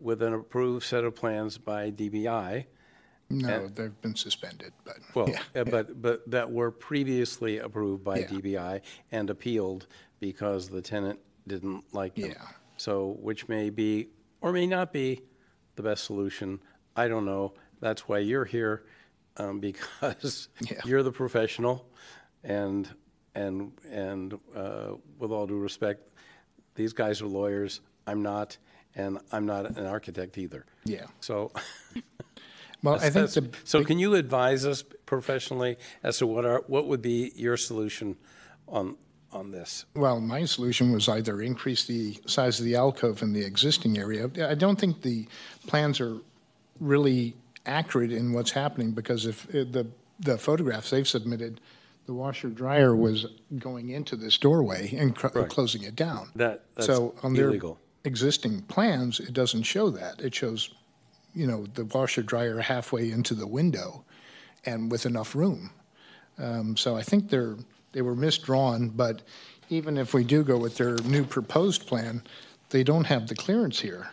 with an approved set of plans by DBI. No, they've been suspended, but Well, yeah. uh, but, but that were previously approved by Yeah. DBI and appealed because the tenant didn't like them. Yeah. So, which may be, or may not be, the best solution. I don't know. That's why you're here, um, because Yeah. you're the professional. And, and, and uh, with all due respect, these guys are lawyers. I'm not, and I'm not an architect either. Yeah. So, Well, I think the, So can you advise us professionally as to what are, what would be your solution on, on this? well, my solution was either increase the size of the alcove in the existing area. I don't think the plans are really accurate in what's happening because if uh, the, the photographs they've submitted, the washer dryer was going into this doorway and cr- Right. closing it down. That, that's So on their existing plans, it doesn't show that. It shows, you know, the washer dryer halfway into the window and with enough room. Um, So I think they're, they were misdrawn, but even if we do go with their new proposed plan, they don't have the clearance here.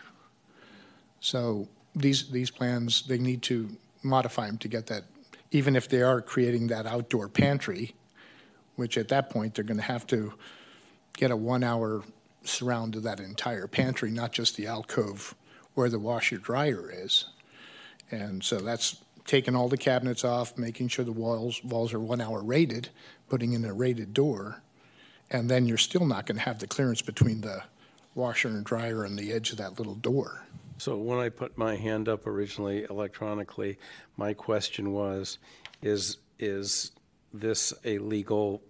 So these, these plans, they need to modify them to get that, even if they are creating that outdoor pantry, which at that point, they're going to have to get a one-hour surround of that entire pantry, not just the alcove where the washer dryer is. And so that's taking all the cabinets off, making sure the walls, walls are one-hour rated, putting in a rated door, and then you're still not going to have the clearance between the washer and dryer and the edge of that little door. So when I put my hand up originally electronically, my question was, is, is this a legal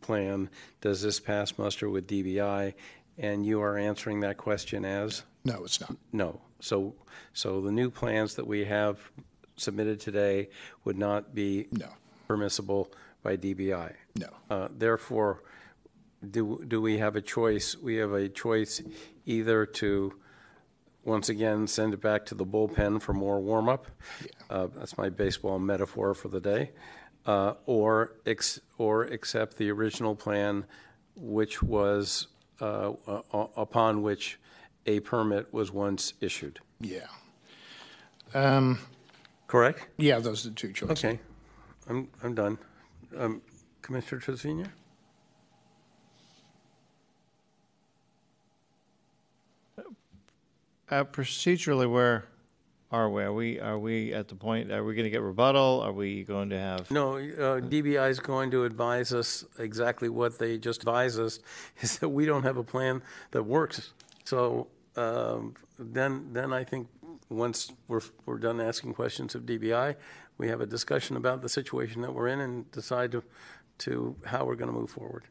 plan? Does this pass muster with DBI? And you are answering that question as? No, it's not. No. So, so the new plans that we have submitted today would not be No. permissible by DBI? No. Uh, Therefore, do, do we have a choice? We have a choice either to, once again, send it back to the bullpen for more warm-up. Uh, That's my baseball metaphor for the day. Uh, Or, ex- or accept the original plan, which was, uh, uh, upon which a permit was once issued. Yeah. Correct? Yeah, those are the two choices. Okay. I'm, I'm done. Um, Commissioner Trasviña? Uh, procedurally, where are we? Are we, are we at the point, are we going to get rebuttal? Are we going to have? No, uh, DBI is going to advise us exactly what they just advised us, is that we don't have a plan that works. So um, then, then I think, once we're, we're done asking questions of DBI, we have a discussion about the situation that we're in and decide to, to how we're going to move forward.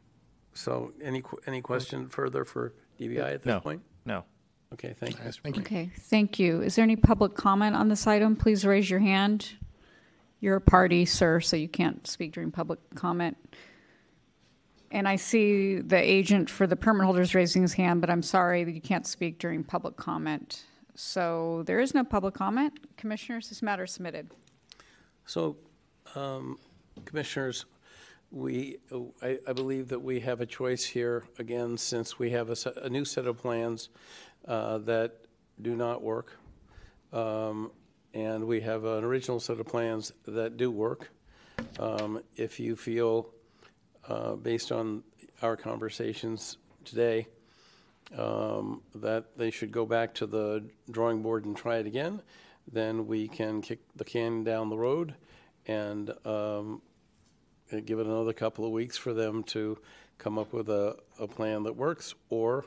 So any, any question further for DBI at this No. point? No. Okay, thank you, Mr. Thank you. Okay, thank you. Is there any public comment on this item? Please raise your hand. You're a party, sir, so you can't speak during public comment. And I see the agent for the permit holders raising his hand, but I'm sorry that you can't speak during public comment. So there is no public comment. Commissioners, this matter is submitted. So, um, Commissioners, we, I, I believe that we have a choice here, again, since we have a, a new set of plans uh, that do not work, um, and we have an original set of plans that do work. Um, If you feel, uh, based on our conversations today, um, that they should go back to the drawing board and try it again, then we can kick the can down the road and um, give it another couple of weeks for them to come up with a, a plan that works. Or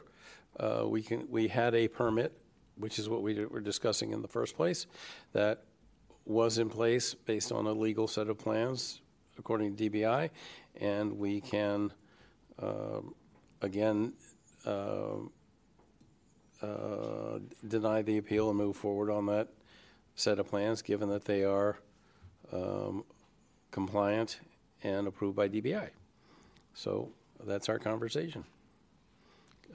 uh, we can, we had a permit, which is what we were discussing in the first place, that was in place based on a legal set of plans according to DBI, and we can, um, again, um, uh, deny the appeal and move forward on that set of plans, given that they are um, compliant and approved by DBI. So that's our conversation.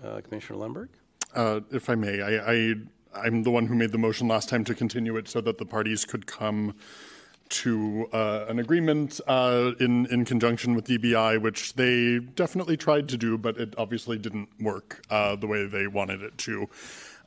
Uh, Commissioner Lemberg? Uh, If I may, I, I, I'm the one who made the motion last time to continue it so that the parties could come to uh, an agreement uh, in, in conjunction with DBI, which they definitely tried to do, but it obviously didn't work uh, the way they wanted it to.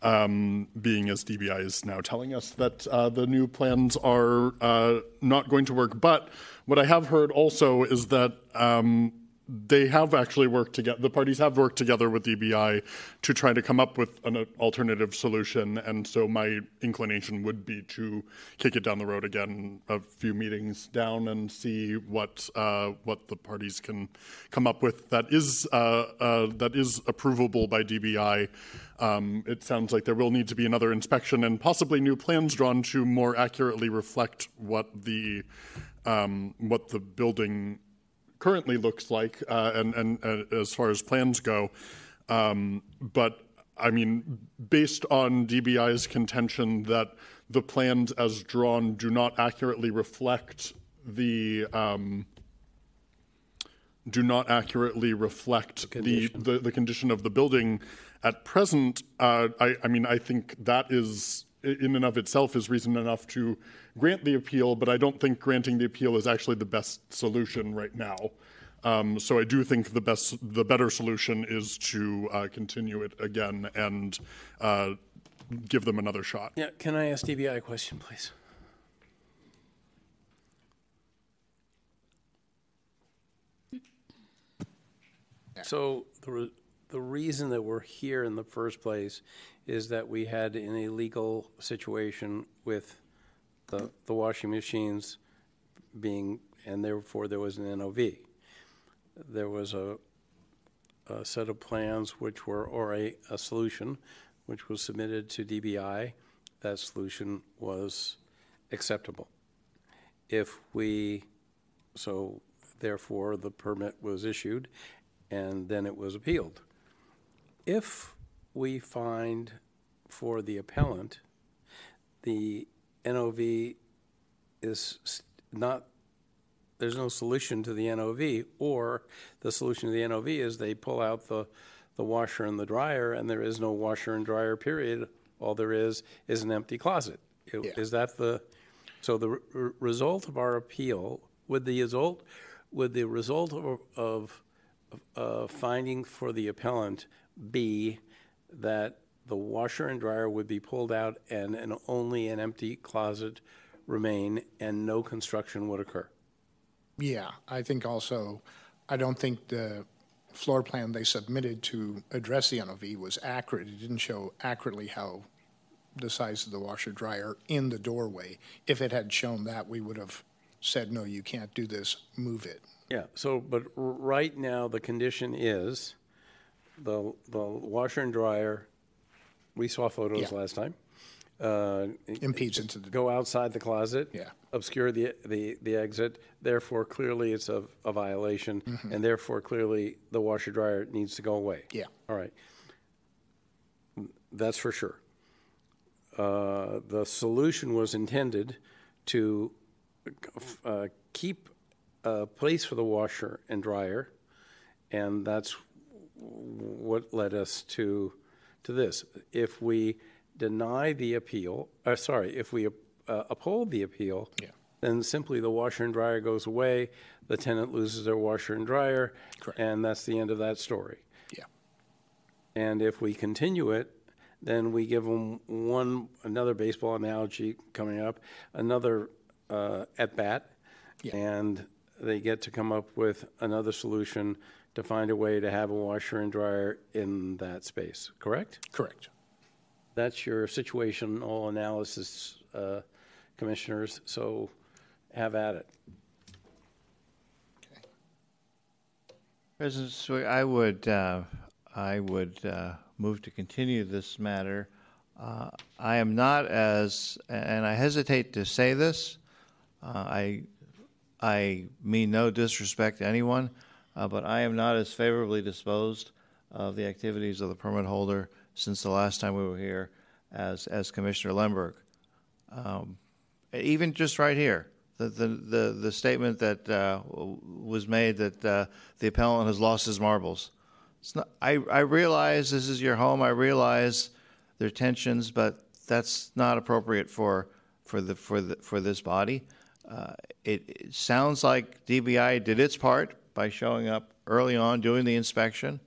Um, being as DBI is now telling us that uh, the new plans are uh, not going to work. But what I have heard also is that um, they have actually worked together. The parties have worked together with DBI to try to come up with an alternative solution. And so my inclination would be to kick it down the road again, a few meetings down, and see what uh, what the parties can come up with that is uh, uh, that is approvable by DBI. Um, it sounds like there will need to be another inspection and possibly new plans drawn to more accurately reflect what the um, what the building currently looks like, uh, and, and, and as far as plans go. Um, but I mean, based on DBI's contention that the plans as drawn do not accurately reflect the um, do not accurately reflect the, the, the condition of the building at present. Uh, I, I mean, I think that is in and of itself is reason enough to grant the appeal, but I don't think granting the appeal is actually the best solution right now. Um, so I do think the best, the better solution is to uh, continue it again and uh, give them another shot. Yeah, can I ask DBI a question, please? So the, re- the reason that we're here in the first place is that we had an illegal situation with the, the washing machines being, and therefore there was an NOV. There was a, a set of plans which were, or a, a solution, which was submitted to DBI. That solution was acceptable. If we, so therefore the permit was issued and then it was appealed. If we find for the appellant, the NOV is not, there's no solution to the NOV, or the solution to the NOV is they pull out the, the washer and the dryer, and there is no washer and dryer, period. All there is is an empty closet. I- Is that the, so the r- result of our appeal, would the result, would the result of, of uh, finding for the appellant be that the washer and dryer would be pulled out and, and only an empty closet remain and no construction would occur? Yeah, I think also, I don't think the floor plan they submitted to address the NOV was accurate. It didn't show accurately how the size of the washer dryer in the doorway. If it had shown that, we would have said, no, you can't do this, move it. Yeah, so, but r- right now, the condition is the, the washer and dryer, we saw photos Yeah. last time. uh, Impedes into the, Go outside the closet. Yeah. Obscure the, the, the exit, therefore clearly it's a, a violation, and therefore clearly the washer dryer needs to go away. yeah. All right. That's for sure. Uh, The solution was intended to uh, keep a place for the washer and dryer, and that's what led us to, to this. If we deny the appeal, uh, sorry, if we uh, uphold the appeal, Yeah. then simply the washer and dryer goes away, the tenant loses their washer and dryer, Correct. and that's the end of that story. Yeah. And if we continue it, then we give them one, another baseball analogy coming up, another uh, at bat, Yeah. and they get to come up with another solution to find a way to have a washer and dryer in that space, correct? Correct. That's your situational analysis, uh, commissioners, so have at it. President Swig, I would, uh, I would uh, move to continue this matter. Uh, I am not as, and I hesitate to say this, uh, I, I mean no disrespect to anyone, uh, but I am not as favorably disposed of the activities of the permit holder since the last time we were here as, as Commissioner Lemberg even just right here, the the the, the statement that uh, was made that uh, the appellant has lost his marbles. Not. I I realize this is your home. I realize there are tensions, but that's not appropriate for for the for the for this body. Uh, it, it sounds like DBI did its part by showing up early on, doing the inspection.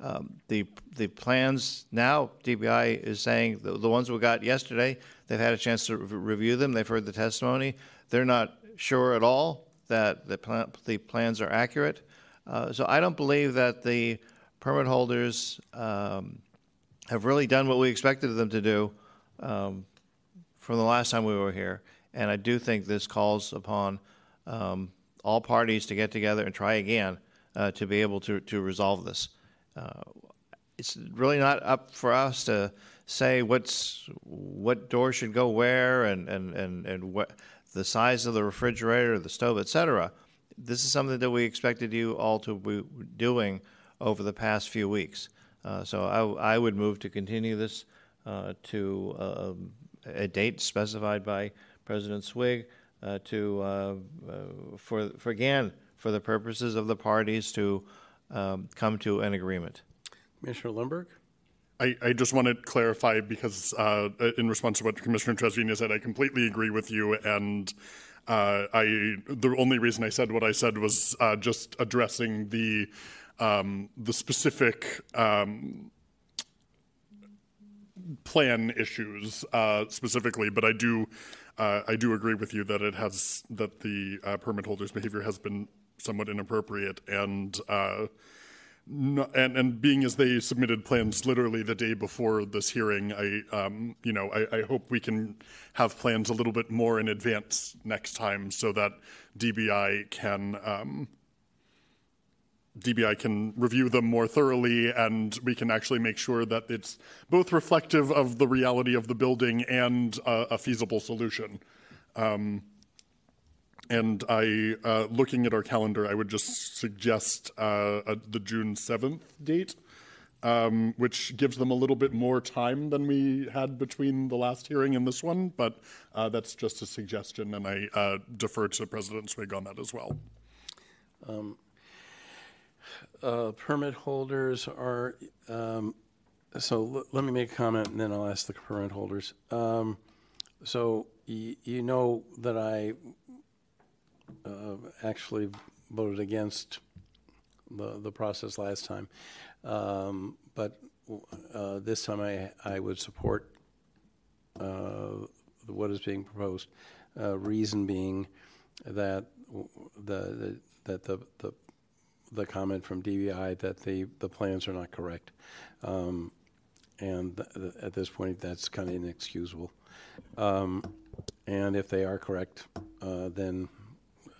Um, the the plans now DBI is saying the, the ones we got yesterday they've had a chance to re- review them they've heard the testimony they're not sure at all that the plan, the plans are accurate Uh, So I don't believe that the permit holders um, have really done what we expected them to do um, from the last time we were here. And I do think this calls upon um, all parties to get together and try again uh, to be able to, to resolve this. Uh, It's really not up for us to say what's, what door should go where and, and, and, and what, the size of the refrigerator, the stove, etc. This is something that we expected you all to be doing over the past few weeks. Uh, So I, I would move to continue this uh, to um, a date specified by President Swig uh, to, uh, uh, for, for again, for the purposes of the parties to um, come to an agreement. Commissioner Lemberg? I, I just want to clarify because uh, in response to what Commissioner Trasviña said, I completely agree with you. And uh, I the only reason I said what I said was uh, just addressing the um, the specific um, plan issues uh, specifically. But I do uh, I do agree with you that it has that the uh, permit holder's behavior has been somewhat inappropriate and. Uh, no, and and being as they submitted plans literally the day before this hearing, I um, you know I, I hope we can have plans a little bit more in advance next time so that DBI can um, DBI can review them more thoroughly and we can actually make sure that it's both reflective of the reality of the building and uh, a feasible solution. Um, and I, uh, looking at our calendar, I would just suggest uh, uh, the June 7th date, um, which gives them a little bit more time than we had between the last hearing and this one. But uh, that's just a suggestion, and I uh, defer to President Swig on that as well. Uh, Permit holders are, um, so l- let me make a comment and then I'll ask the permit holders. Um, So y- you know that I uh, actually voted against the, the process last time. Um, But uh, this time I, I would support uh, what is being proposed. Uh, Reason being that the, the- that the, the, the comment from DBI that the, the plans are not correct. Um, And th- th- at this point, that's kind of inexcusable. Um, And if they are correct, uh, then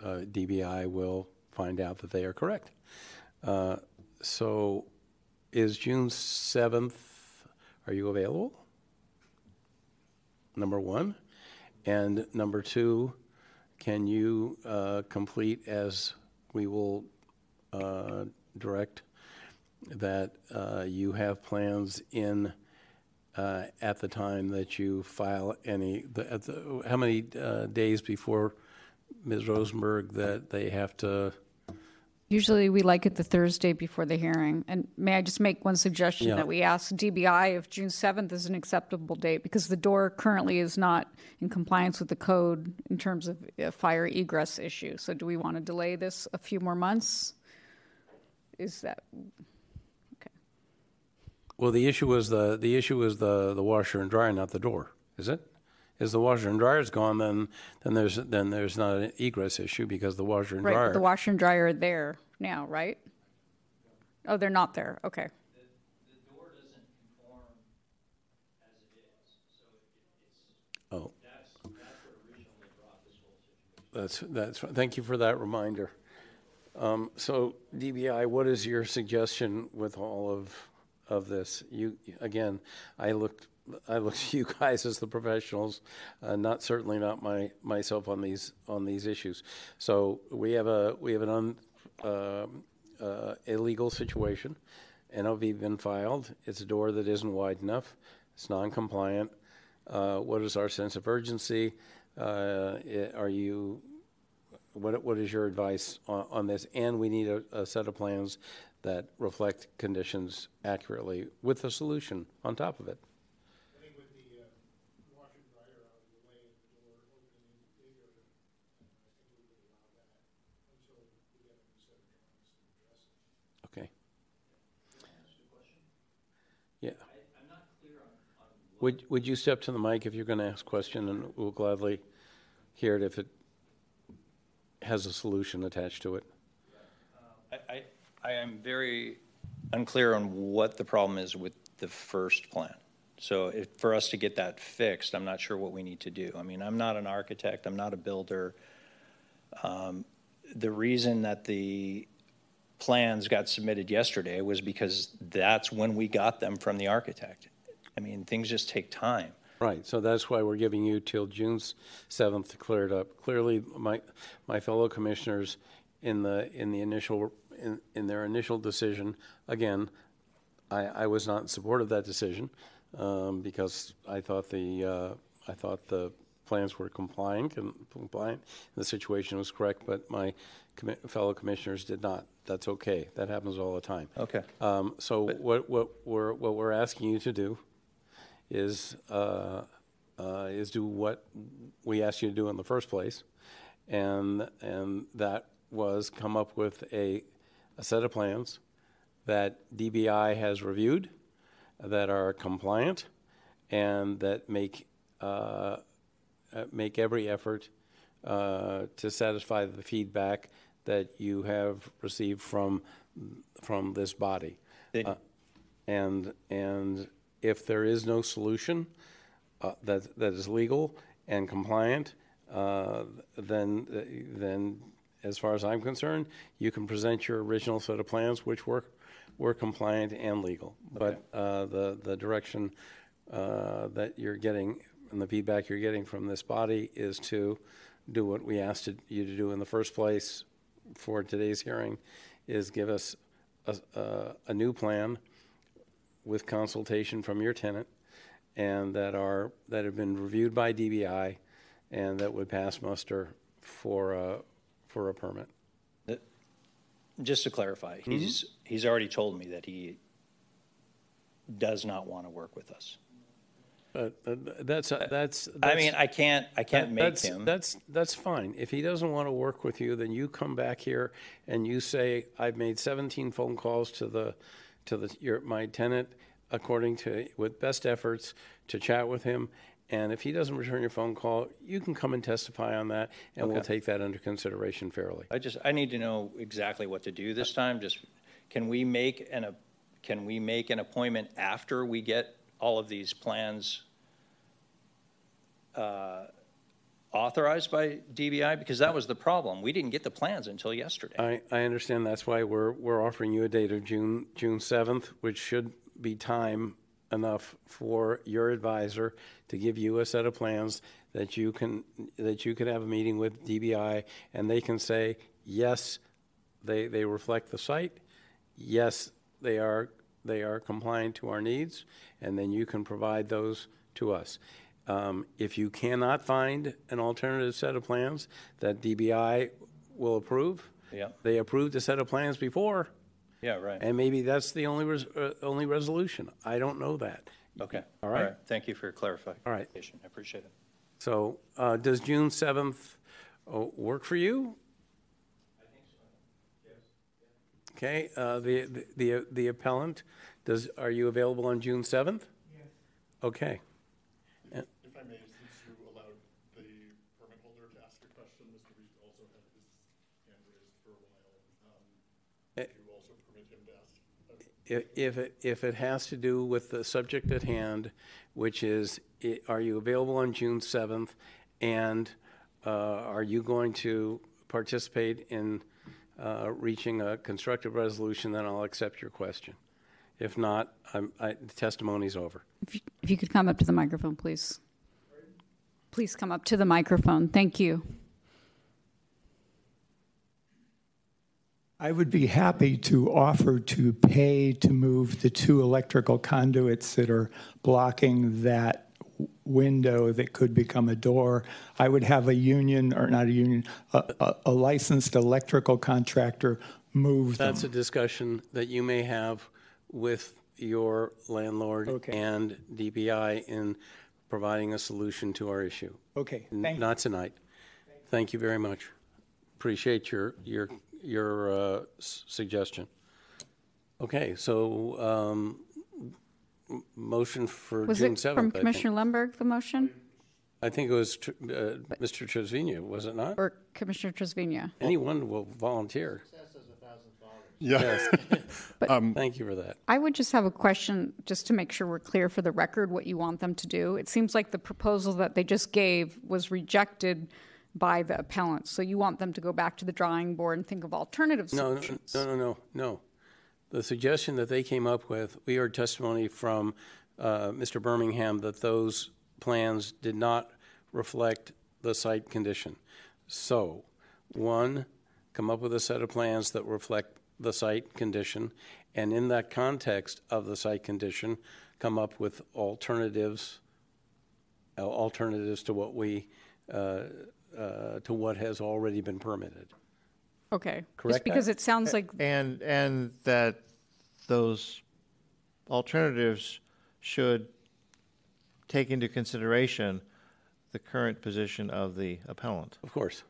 uh, DBI will find out that they are correct. Uh, So is June 7th, are you available? Number one. And number two, can you uh, complete as we will uh, direct that uh, you have plans in uh, at the time that you file any, the- at the- how many uh, days before Ms. Rosenberg that they have to, Usually, we like it the Thursday before the hearing. And may I just make one suggestion Yeah. that we ask DBI if June 7th is an acceptable date? Because the door currently is not in compliance with the code in terms of a fire egress issue. So do we want to delay this a few more months? Is that, okay? well, the issue was the, the issue was the, the washer and dryer, not the door, is it? Is the washer and dryer's gone, then, then there's, then there's not an egress issue because the washer and right, dryer. but the washer and dryer are there now, right? Oh, they're not there, okay. Oh. That's, that's, thank you for that reminder. Um, So DBI, what is your suggestion with all of, of this? You, again, I looked, I looked to you guys as the professionals, uh, not, certainly not my, myself on these, on these issues. So we have a, we have an un, um, uh, illegal situation. NOV been filed. It's a door that isn't wide enough. It's non-compliant. Uh, What is our sense of urgency? Uh, i- Are you, what, what is your advice on, on this? And we need a, a set of plans that reflect conditions accurately with a solution on top of it. Okay. Yeah. Would, would you step to the mic if you're going to ask a question, and we'll gladly hear it if it has a solution attached to it? I, I, I am very unclear on what the problem is with the first plan. So if, for us to get that fixed, I'm not sure what we need to do. I mean, I'm not an architect, I'm not a builder. Um, The reason that the plans got submitted yesterday was because that's when we got them from the architect. I mean, things just take time. Right, so that's why we're giving you till June seventh to clear it up. Clearly, my, my fellow commissioners in the, in the initial, in, in their initial decision, again, I, I was not in support of that decision, um, because I thought the, uh, I thought the plans were compliant and compliant, and the situation was correct, but my commi- fellow commissioners did not. That's okay, that happens all the time. Okay. Um, so what, what we're, what we're asking you to do is, uh, uh, is do what we asked you to do in the first place. And, and that was come up with a, a set of plans that DBI has reviewed, that are compliant, and that make, uh, uh, make every effort uh, to satisfy the feedback that you have received from, from this body. Uh, And, and if there is no solution uh, that, that is legal and compliant, uh, then, then, as far as I'm concerned, you can present your original set of plans, which were, were compliant and legal. But uh, the, the direction uh, that you're getting and the feedback you're getting from this body is to do what we asked you to do in the first place for today's hearing, is give us a, a, a new plan with consultation from your tenant, and that are, that have been reviewed by DBI, and that would pass muster for a, for a permit. Just to clarify, he's, he's already told me that he does not want to work with us. Uh, uh, That's, that's. I mean, I can't, I can't That- make that's- him. That's, that's fine. If he doesn't want to work with you, then you come back here and you say, I've made 17 phone calls to the, to the, your, my tenant, according to, with best efforts, to chat with him. And if he doesn't return your phone call, you can come and testify on that, and we'll take that under consideration fairly. I just, I need to know exactly what to do this time. Just, can we make an, a- can we make an appointment after we get all of these plans uh, authorized by DBI? Because that was the problem. We didn't get the plans until yesterday. I, I understand, that's why we're, we're offering you a date of June, June 7th, which should be time enough for your advisor to give you a set of plans that you can, that you can have a meeting with DBI, and they can say, yes, they, they reflect the site, yes, they are, they are compliant to our needs, and then you can provide those to us. Um, If you cannot find an alternative set of plans that DBI will approve, Yeah. they approved a set of plans before, Yeah, right. and maybe that's the only, res- uh, only resolution. I don't know that. Okay. All right. Thank you for your clarification. All right. I appreciate it. So uh, does June 7th uh, work for you? I think so. Yes. Okay, uh, the, the, the appellant, does, are you available on June 7th? Yes. Okay. If I may, since you allowed the permit holder to ask a question, Mr. Reed also had his hand raised for a while. Um, Eh. Would you also permit him to ask? If, if it, if it has to do with the subject at hand, which is, i- are you available on June 7th? And uh, are you going to participate in uh, reaching a constructive resolution, then I'll accept your question. If not, I'm, I, the testimony's over. If you, if you could come up to the microphone, please. Please come up to the microphone. Thank you. I would be happy to offer to pay to move the two electrical conduits that are blocking that window that could become a door. I would have a union, or not a union, a, a, a licensed electrical contractor move them. That's a discussion that you may have with your landlord Okay. and DBI in providing a solution to our issue. Okay, N- thank you. Not tonight. Thank you very much. Appreciate your, your, your uh, s- suggestion. Okay, so um, m- motion for Was June it 7th, from I think. Commissioner Lemberg, the motion, I think it was tr- uh, Mr. Trasviña, was it not? or Commissioner Trasviña? Anyone will volunteer. Yeah. Thank you for that. I would just have a question, just to make sure we're clear for the record what you want them to do. It seems like the proposal that they just gave was rejected by the appellants. So you want them to go back to the drawing board and think of alternative No, no, solutions. no, no, no, no. The suggestion that they came up with, we heard testimony from uh, Mr. Birmingham that those plans did not reflect the site condition. So, one, come up with a set of plans that reflect the site condition, and in that context of the site condition, come up with alternatives, uh, alternatives to what we, uh, uh, to what has already been permitted. Okay. Correct. Just because that? it sounds like, And, and that those alternatives should take into consideration the current position of the appellant. Of course.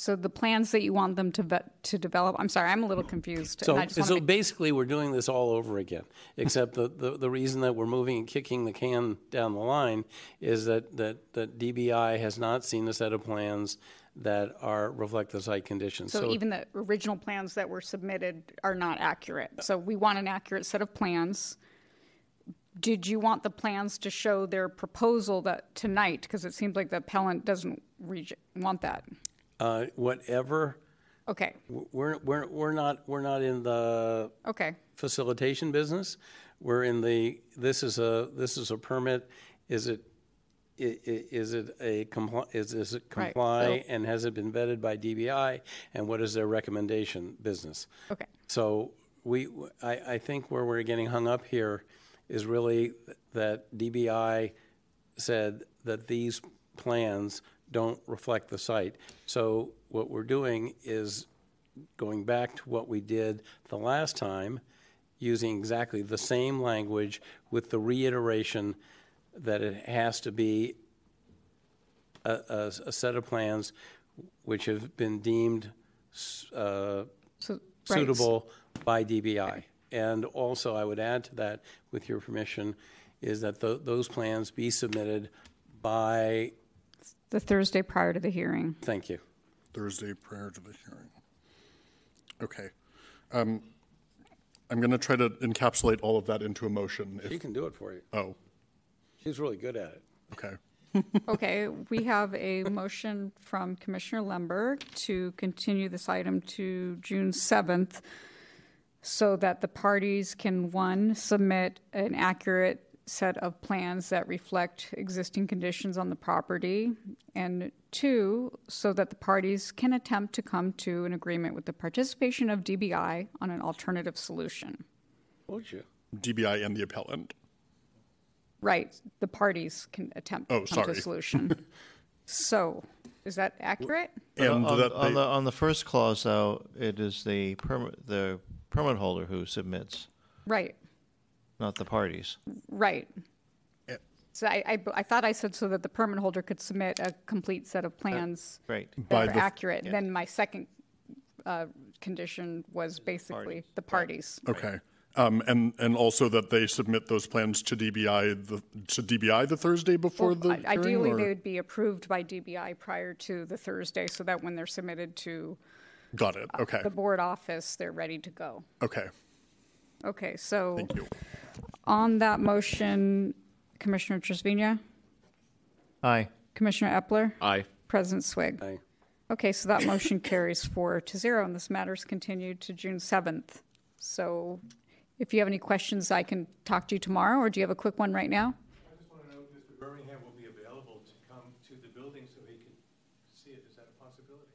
So the plans that you want them to to develop, I'm sorry, I'm a little confused. So, and I just so make, basically, we're doing this all over again, except the, the, the reason that we're moving and kicking the can down the line is that, that, that DBI has not seen a set of plans that are, reflect the site conditions. so even the original plans that were submitted are not accurate. So we want an accurate set of plans. Did you want the plans to show their proposal that tonight? Because it seems like the appellant doesn't want that. Uh, whatever, Okay, we're, we're, we're not, we're not in the okay, facilitation business. We're in the, this is a, this is a permit, is it, is it a comply, is a Right, comply, so- and has it been vetted by DBI, and what is their recommendation business? okay. So we, I, I think where we're getting hung up here is really that DBI said that these plans don't reflect the site. So what we're doing is going back to what we did the last time, using exactly the same language with the reiteration that it has to be a, a, a set of plans which have been deemed uh, So, right, suitable by DBI. And also, I would add to that, with your permission, is that tho- those plans be submitted by, The Thursday prior to the hearing. thank you. Thursday prior to the hearing. Okay. Um, I'm going to try to encapsulate all of that into a motion. She If, can do it for you. oh, She's really good at it. okay. Okay, we have a motion from Commissioner Lemberg to continue this item to June 7th so that the parties can, one, submit an accurate set of plans that reflect existing conditions on the property, and two, so that the parties can attempt to come to an agreement with the participation of DBI on an alternative solution. Would you? DBI and the appellant. Right, the parties can attempt Oh, to come to a solution. So, is that accurate? And on, that on the on the first clause, though, it is the permit the permit holder who submits, Right, not the parties. right. So I, I, I thought I said so that the permit holder could submit a complete set of plans Right. By that are the- accurate. Then my second uh, condition was basically the parties. okay. Um, and, and also that they submit those plans to DBI, the, to DBI the Thursday before the Well, hearing? i- Ideally, or- they would be approved by DBI prior to the Thursday so that when they're submitted to Got it. Okay. the board office, they're ready to go. Okay. Okay, so Thank you. On that motion, Commissioner Trasviña, Aye. Commissioner Eppler, Aye. President Swig. Aye. Okay, so that motion carries four to zero, and this matter is continued to June 7th. So if you have any questions, I can talk to you tomorrow, or do you have a quick one right now? I just want to know if Mr. Birmingham will be available to come to the building so he could see it. Is that a possibility?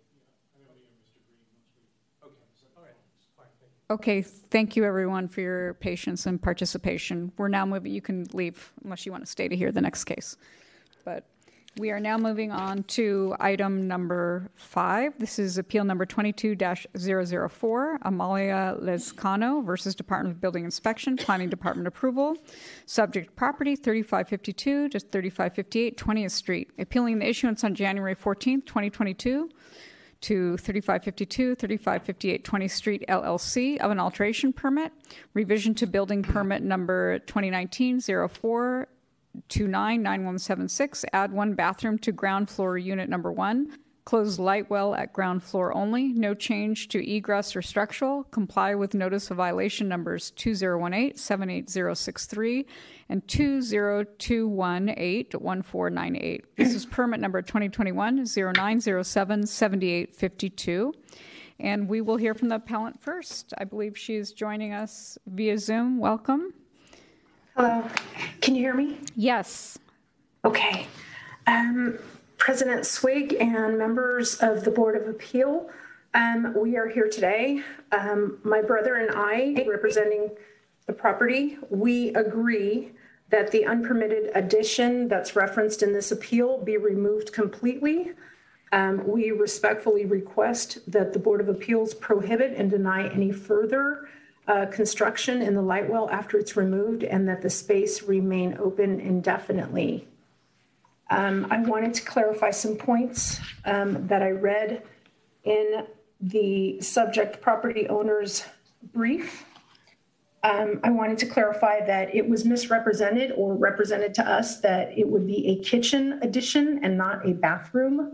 Okay, all right, fine, thank you. Okay, thank you, everyone, for your patience and participation. We're now moving, you can leave unless you want to stay to hear the next case. But we are now moving on to item number five. This is appeal number 22-004, Amalia Lescano versus Department of Building Inspection, Planning Department approval. Subject property 3552 to 3558 20th Street. Appealing the issuance on January 14th, 2022 to 3552, 3558 20th Street LLC of an alteration permit, revision to building permit number 2019-04299176, add one bathroom to ground floor unit number one, Close light well at ground floor only. No change to egress or structural. Comply with notice of violation numbers 2018 78063 and 20218 1498. This is permit number 2021 0907 7852. And we will hear from the appellant first. I believe she is joining us via Zoom. Welcome. Hello. Can you hear me? Yes. Okay. Um, President Swig and members of the Board of Appeal, um, we are here today. Um, my brother and I, representing the property, we agree that the unpermitted addition that's referenced in this appeal be removed completely. Um, we respectfully request that the Board of Appeals prohibit and deny any further uh, construction in the light well after it's removed and that the space remain open indefinitely. Um, I wanted to clarify some points um, that I read in the subject property owner's brief. Um, I wanted to clarify that it was misrepresented or represented to us that it would be a kitchen addition and not a bathroom,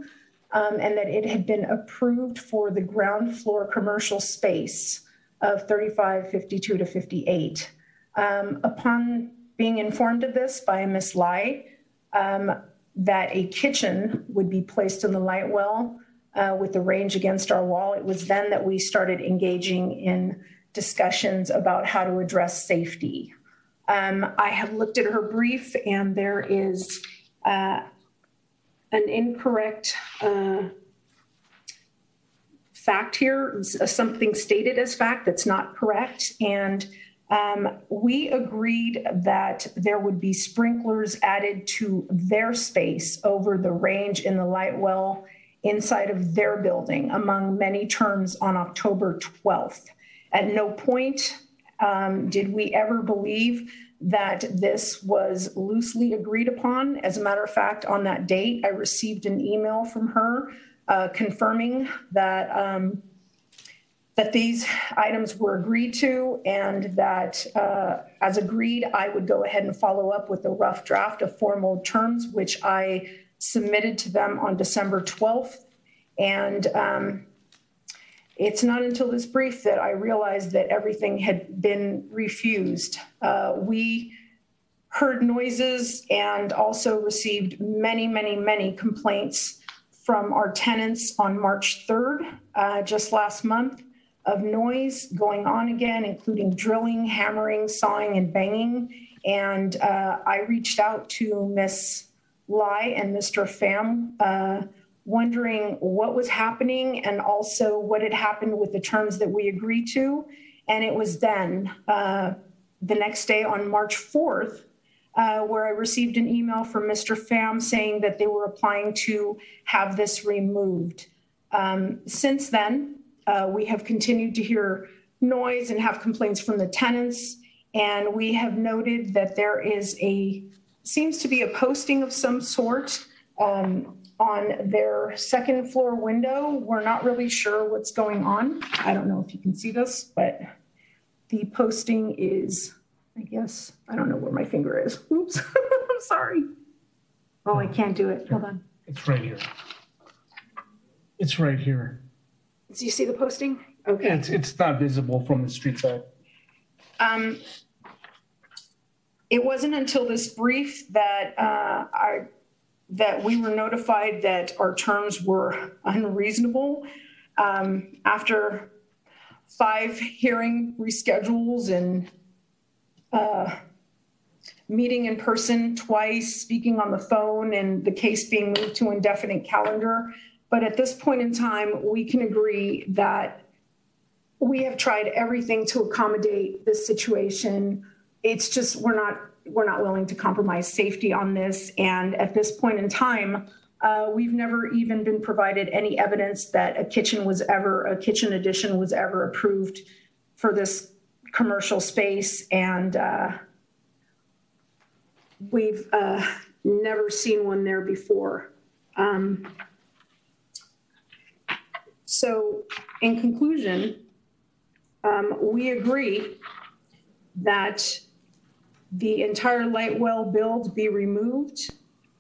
um, and that it had been approved for the ground floor commercial space of 35, 52 to 58. Um, upon being informed of this by Miss Lai, um, that a kitchen would be placed in the light well uh, with the range against our wall. It was then that we started engaging in discussions about how to address safety. Um, I have looked at her brief, and there is uh, an incorrect uh, fact here, something stated as fact that's not correct. And um, we agreed that there would be sprinklers added to their space over the range in the light well inside of their building, among many terms on October 12th. At no point um, did we ever believe that this was loosely agreed upon. As a matter of fact, on that date, I received an email from her uh, confirming that um, that these items were agreed to and that uh, as agreed, I would go ahead and follow up with a rough draft of formal terms, which I submitted to them on December 12th. And um, it's not until this brief that I realized that everything had been refused. Uh, we heard noises and also received many, many, many complaints from our tenants on March 3rd, uh, just last month of noise going on again, including drilling, hammering, sawing, and banging. And uh, I reached out to Miss Lai and Mr. Pham, uh, wondering what was happening and also what had happened with the terms that we agreed to. And it was then, uh, the next day on March 4th, uh, where I received an email from Mr. Pham saying that they were applying to have this removed. Um, since then, uh, we have continued to hear noise and have complaints from the tenants. And we have noted that there is a, seems to be a posting of some sort um, on their second floor window. We're not really sure what's going on. I don't know if you can see this, but the posting is, I guess, I don't know where my finger is. Oops, I'm sorry. Oh, I can't do it. Hold on. It's right here. It's right here. Do you see the posting? Okay. It's, it's not visible from the street side. Um, it wasn't until this brief that uh, I, that we were notified that our terms were unreasonable. Um, after five hearing reschedules and uh, meeting in person twice, speaking on the phone, and the case being moved to indefinite calendar, but at this point in time, we can agree that we have tried everything to accommodate this situation. It's just we're not we're not willing to compromise safety on this. And at this point in time, uh, we've never even been provided any evidence that a kitchen was ever a kitchen addition was ever approved for this commercial space, and uh, we've uh, never seen one there before. Um, so, in conclusion, um, we agree that the entire light well build be removed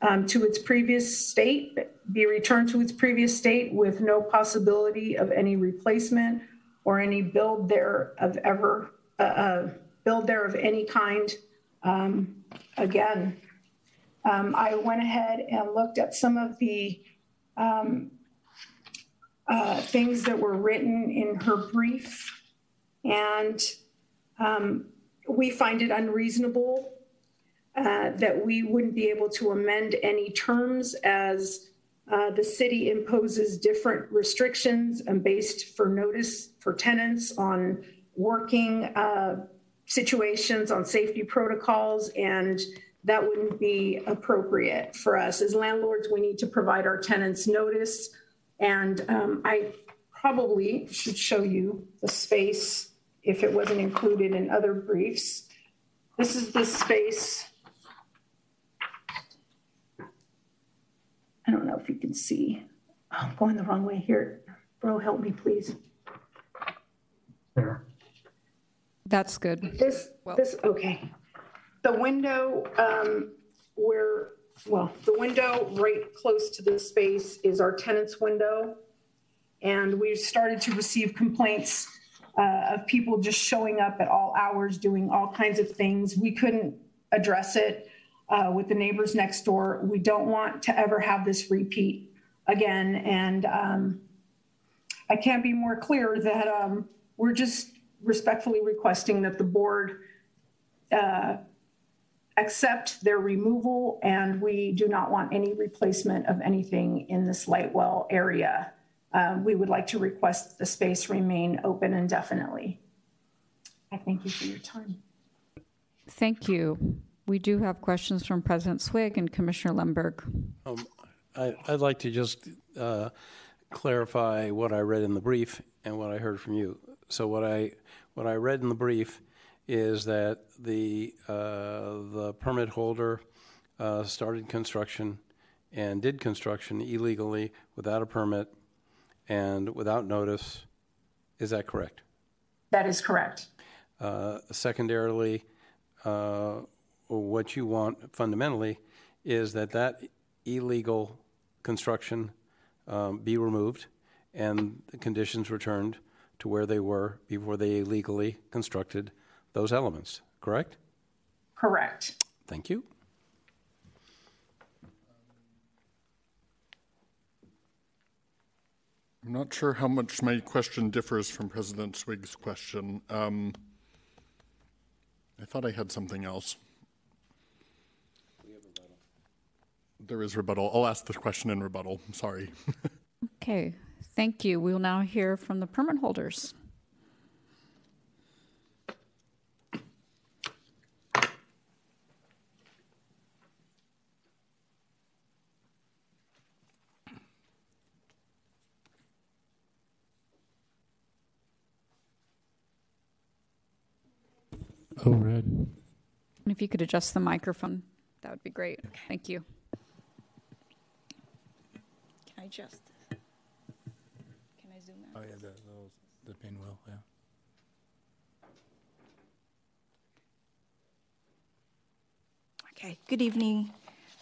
um, to its previous state, be returned to its previous state with no possibility of any replacement or any build there of ever, uh, uh, build there of any kind. Um, Again, um, I went ahead and looked at some of the um, uh, things that were written in her brief, and um, we find it unreasonable uh, that we wouldn't be able to amend any terms as uh, the city imposes different restrictions and based for notice for tenants on working uh, situations, on safety protocols, and that wouldn't be appropriate for us. As landlords, we need to provide our tenants notice. And um, I probably should show you the space if it wasn't included in other briefs. This is the space. I don't know if you can see. Oh, I'm going the wrong way here. Bro, help me, please. There. That's good. This, this, okay. The window um, where, well, the window right close to this space is our tenant's window. And we've started to receive complaints uh, of people just showing up at all hours, doing all kinds of things. We couldn't address it uh, with the neighbors next door. We don't want to ever have this repeat again. And um, I can't be more clear that um, we're just respectfully requesting that the board uh, accept their removal, and we do not want any replacement of anything in this light well area. Um, we would like to request the space remain open indefinitely. I thank you for your time. Thank you. We do have questions from President Swig and Commissioner Lemberg. Um, I, I'd like to just uh, clarify what I read in the brief and what I heard from you. So what I what I read in the brief is that the uh, the permit holder uh, started construction and did construction illegally without a permit and without notice. Is that correct? That is correct. Uh, secondarily, uh, what you want fundamentally is that that illegal construction um, be removed and the conditions returned to where they were before they illegally constructed those elements, correct? Correct. Thank you. I'm not sure how much my question differs from President Swig's question. Um, I thought I had something else. There is rebuttal. I'll ask the question in rebuttal. I'm sorry. Okay, thank you. We will now hear from the permit holders. Oh, red. And if you could adjust the microphone, that would be great. Thank you. Can I just? Can I zoom out? Oh, yeah, the, little, the pinwheel, yeah. Okay, good evening,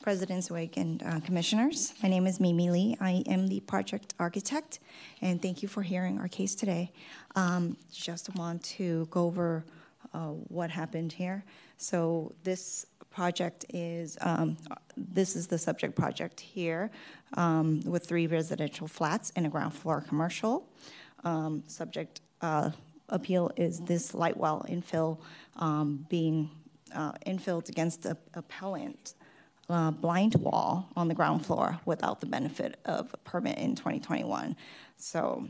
President Swig and uh, Commissioners. My name is Mimi Lee. I am the project architect, and thank you for hearing our case today. Um, Just want to go over uh, what happened here. So this project is, um, this is the subject project here um, with three residential flats and a ground floor commercial. Um, Subject uh, appeal is this light well infill um, being uh, infilled against a appellant uh, blind wall on the ground floor without the benefit of a permit in 2021. So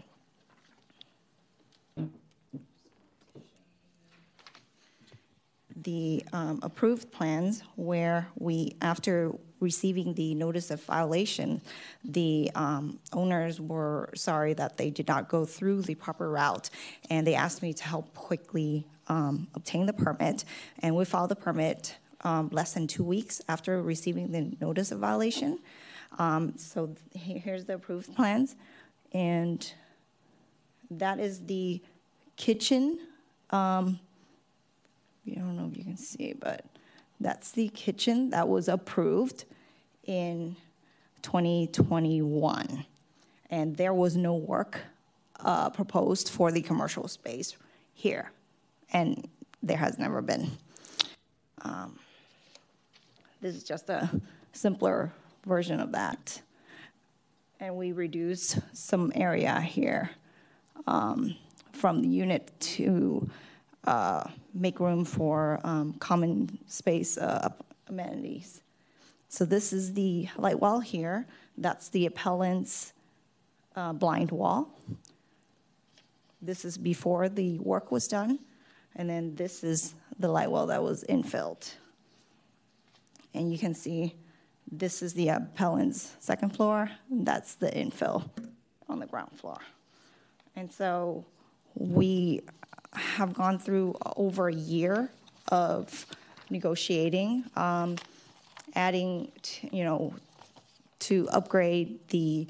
the um, approved plans where we, after receiving the notice of violation, the um, owners were sorry that they did not go through the proper route, and they asked me to help quickly um, obtain the permit. And we filed the permit um, less than two weeks after receiving the notice of violation. Um, so he- here's the approved plans, and that is the kitchen. Um, I don't know if you can see, but that's the kitchen that was approved in 2021, and there was no work uh, proposed for the commercial space here, and there has never been. Um, this is just a simpler version of that. And we reduced some area here um, from the unit to uh, make room for um, common space uh, amenities. So this is the light wall here. That's the appellant's uh, blind wall. This is before the work was done. And then this is the light wall that was infilled. And you can see this is the appellant's second floor. That's the infill on the ground floor. And so we have gone through over a year of negotiating, um, adding, to, you know, to upgrade the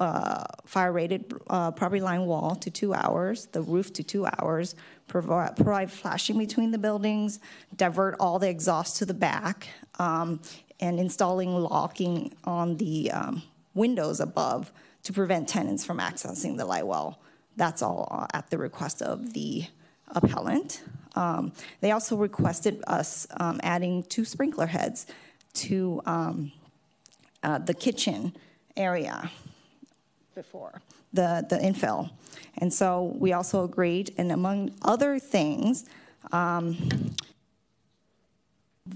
uh, fire rated uh, property line wall to two hours, the roof to two hours, provide, provide flashing between the buildings, divert all the exhaust to the back, um, and installing locking on the um, windows above to prevent tenants from accessing the light well. That's all at the request of the appellant. Um, they also requested us um, adding two sprinkler heads to um, uh, the kitchen area before the, the infill. And so we also agreed, and among other things, um,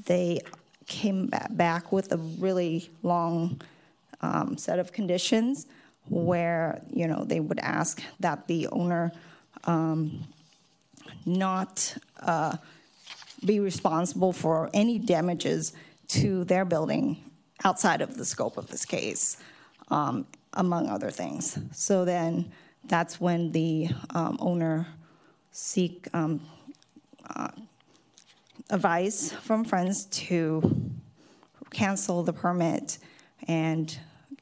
they came back with a really long um, set of conditions where you know they would ask that the owner um, not uh, be responsible for any damages to their building outside of the scope of this case, um, among other things. So then that's when the um, owner seek um, uh, advice from friends to cancel the permit and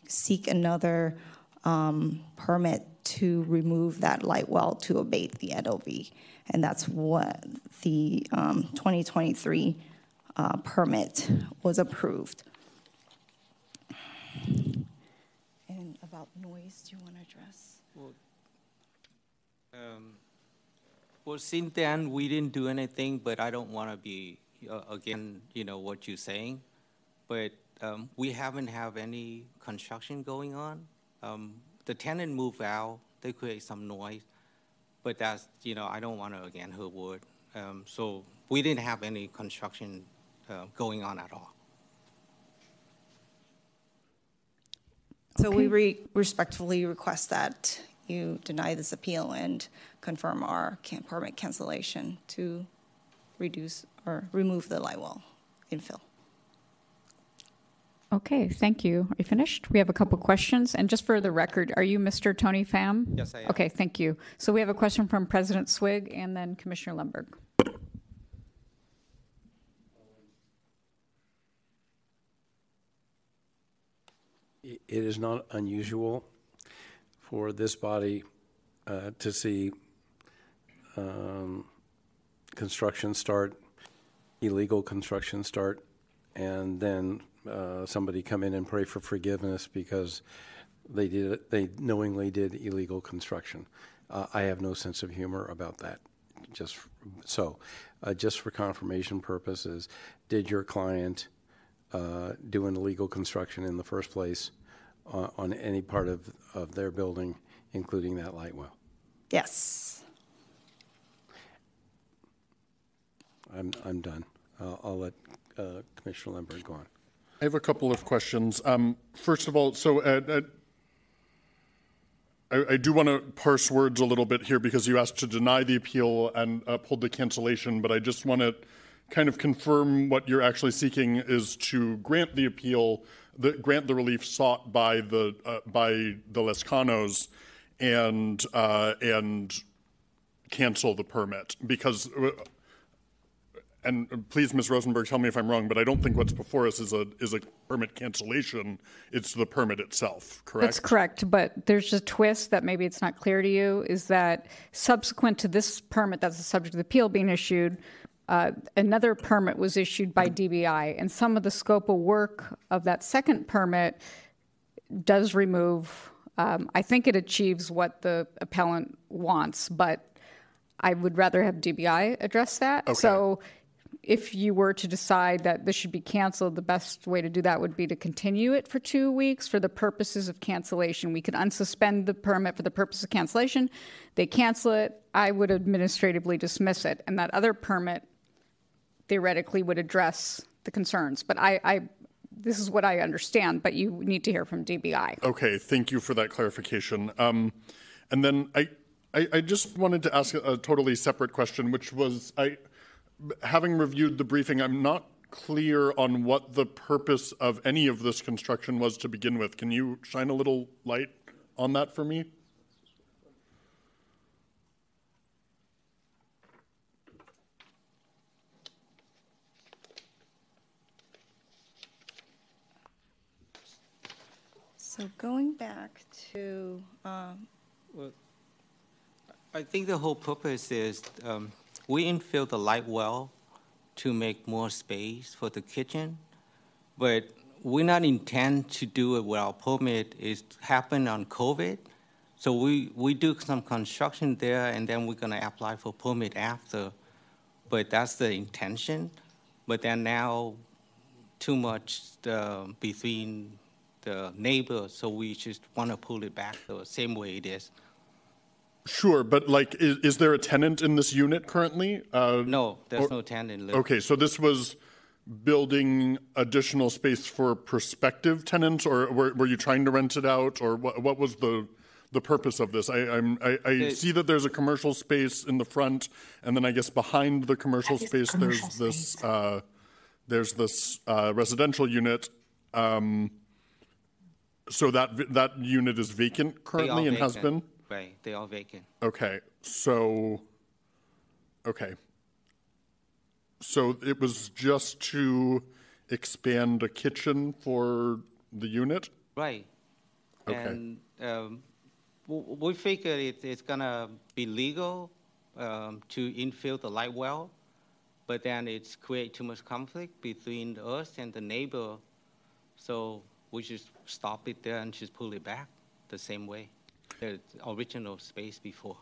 seek another um, permit to remove that light well to abate the NOV. And that's what the um, 2023 uh, permit was approved. And about noise, do you want to address? Well, um, then, we didn't do anything, but I don't want to be, uh, again, you know, what you're saying. But um, we haven't have any construction going on. Um, the tenant move out, they create some noise, but that's, you know, I don't want to, again, hurt wood. Um, so we didn't have any construction uh, going on at all. So we re- respectfully request that you deny this appeal and confirm our can- permit cancellation to reduce or remove the light wall infill. Okay, thank you. Are you finished? We have a couple questions. And just for the record, are you Mr. Tony Pham? Yes, I am. Okay, thank you. So we have a question from President Swig and then Commissioner Lemberg. It is not unusual for this body uh, to see um, construction start, illegal construction start, and then uh, somebody come in and pray for forgiveness because they did they knowingly did illegal construction. Uh, I have no sense of humor about that. Just so, uh, just for confirmation purposes, did your client uh, do an illegal construction in the first place uh, on any part of, of their building, including that light well? Yes. I'm I'm done. I'll, I'll let uh, Commissioner Lemberg go on. I have a couple of questions. Um, first of all, so uh, uh, I, I, do want to parse words a little bit here because you asked to deny the appeal and uphold the cancellation, but I just want to kind of confirm what you're actually seeking is to grant the appeal, the, grant the relief sought by the uh, by the Lescanos, and uh, and cancel the permit because uh, and please, Ms. Rosenberg, tell me if I'm wrong, but I don't think what's before us is a is a permit cancellation. It's the permit itself, correct? That's correct, but there's a twist that maybe it's not clear to you is that subsequent to this permit that's the subject of the appeal being issued, uh, another permit was issued by DBI, and some of the scope of work of that second permit does remove, um, I think it achieves what the appellant wants, but I would rather have DBI address that. Okay. So if you were to decide that this should be canceled, the best way to do that would be to continue it for two weeks for the purposes of cancellation. We could unsuspend the permit for the purpose of cancellation. They cancel it, I would administratively dismiss it, and that other permit theoretically would address the concerns. But I, I this is what I understand, but you need to hear from DBI. Okay, thank you for that clarification. Um, and then I, I, I just wanted to ask a, a totally separate question, which was I, having reviewed the briefing, I'm not clear on what the purpose of any of this construction was to begin with. Can you shine a little light on that for me? So going back to, um, Well, I think the whole purpose is um, we infill the light well to make more space for the kitchen, but we not intend to do it without permit. It happened on COVID, so we, we do some construction there, and then we're gonna apply for permit after. But that's the intention. But then now, too much uh, between the neighbors, so we just want to pull it back the same way it is. Sure, but like, is, is there a tenant in this unit currently? Uh, No, there's or- no tenant live. Okay, so this was building additional space for prospective tenants, or were, were you trying to rent it out, or what, what was the, the purpose of this? I, I'm, I, I The- see that there's a commercial space in the front, and then I guess behind the commercial space, there's this, uh, there's this, uh, residential unit. Um, so that, v- that unit is vacant currently and has vacant. been? Right, they are vacant. Okay, so, okay. So it was just to expand a kitchen for the unit? Right. Okay. And um, w- we figured it, it's gonna be legal um, to infill the light well, but then it's create too much conflict between us and the neighbor. So we just stop it there and just pull it back the same way, the original space before.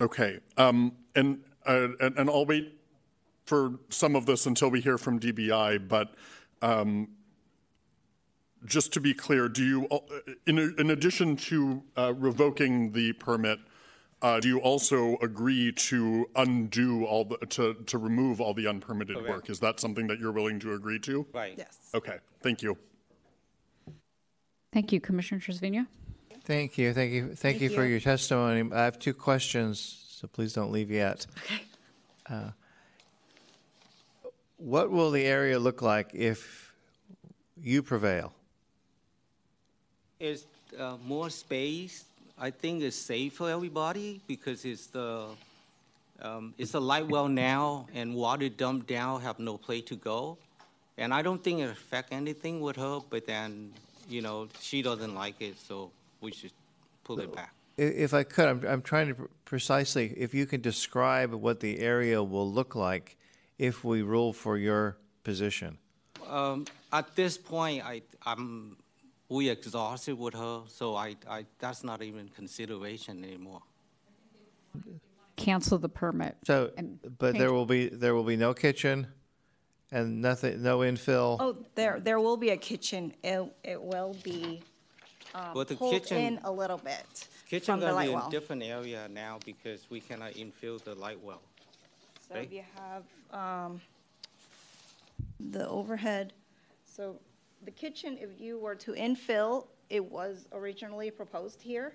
Okay, um, and, uh, and, and I'll wait for some of this until we hear from DBI, but, um, just to be clear, do you, in, in addition to, uh, revoking the permit, uh, do you also agree to undo all the, to, to remove all the unpermitted work? Is that something that you're willing to agree to? Right. yes. Okay, thank you. Thank you, Commissioner Trasviña. Thank you, thank you, thank you for your testimony. I have two questions, so please don't leave yet. Uh, What will the area look like if you prevail? It's uh, more space. I think it's safe for everybody because it's the um, it's a light well now, and water dumped down have no place to go. And I don't think it affect anything with her, but then you know she doesn't like it, so we should pull it back. If I could, I'm, I'm trying to precisely, if you can describe what the area will look like if we rule for your position. Um, at this point, I I'm we exhausted with her, so I, I that's not even consideration anymore. Cancel the permit. So, And but there will be, there will be no kitchen and nothing, no infill? Oh, there, there will be a kitchen. It, it will be um, But the pulled kitchen- in a little bit Kitchen from the light be in well. different area now because we cannot infill the light well. So right? if you have um, the overhead, so the kitchen, if you were to infill, it was originally proposed here,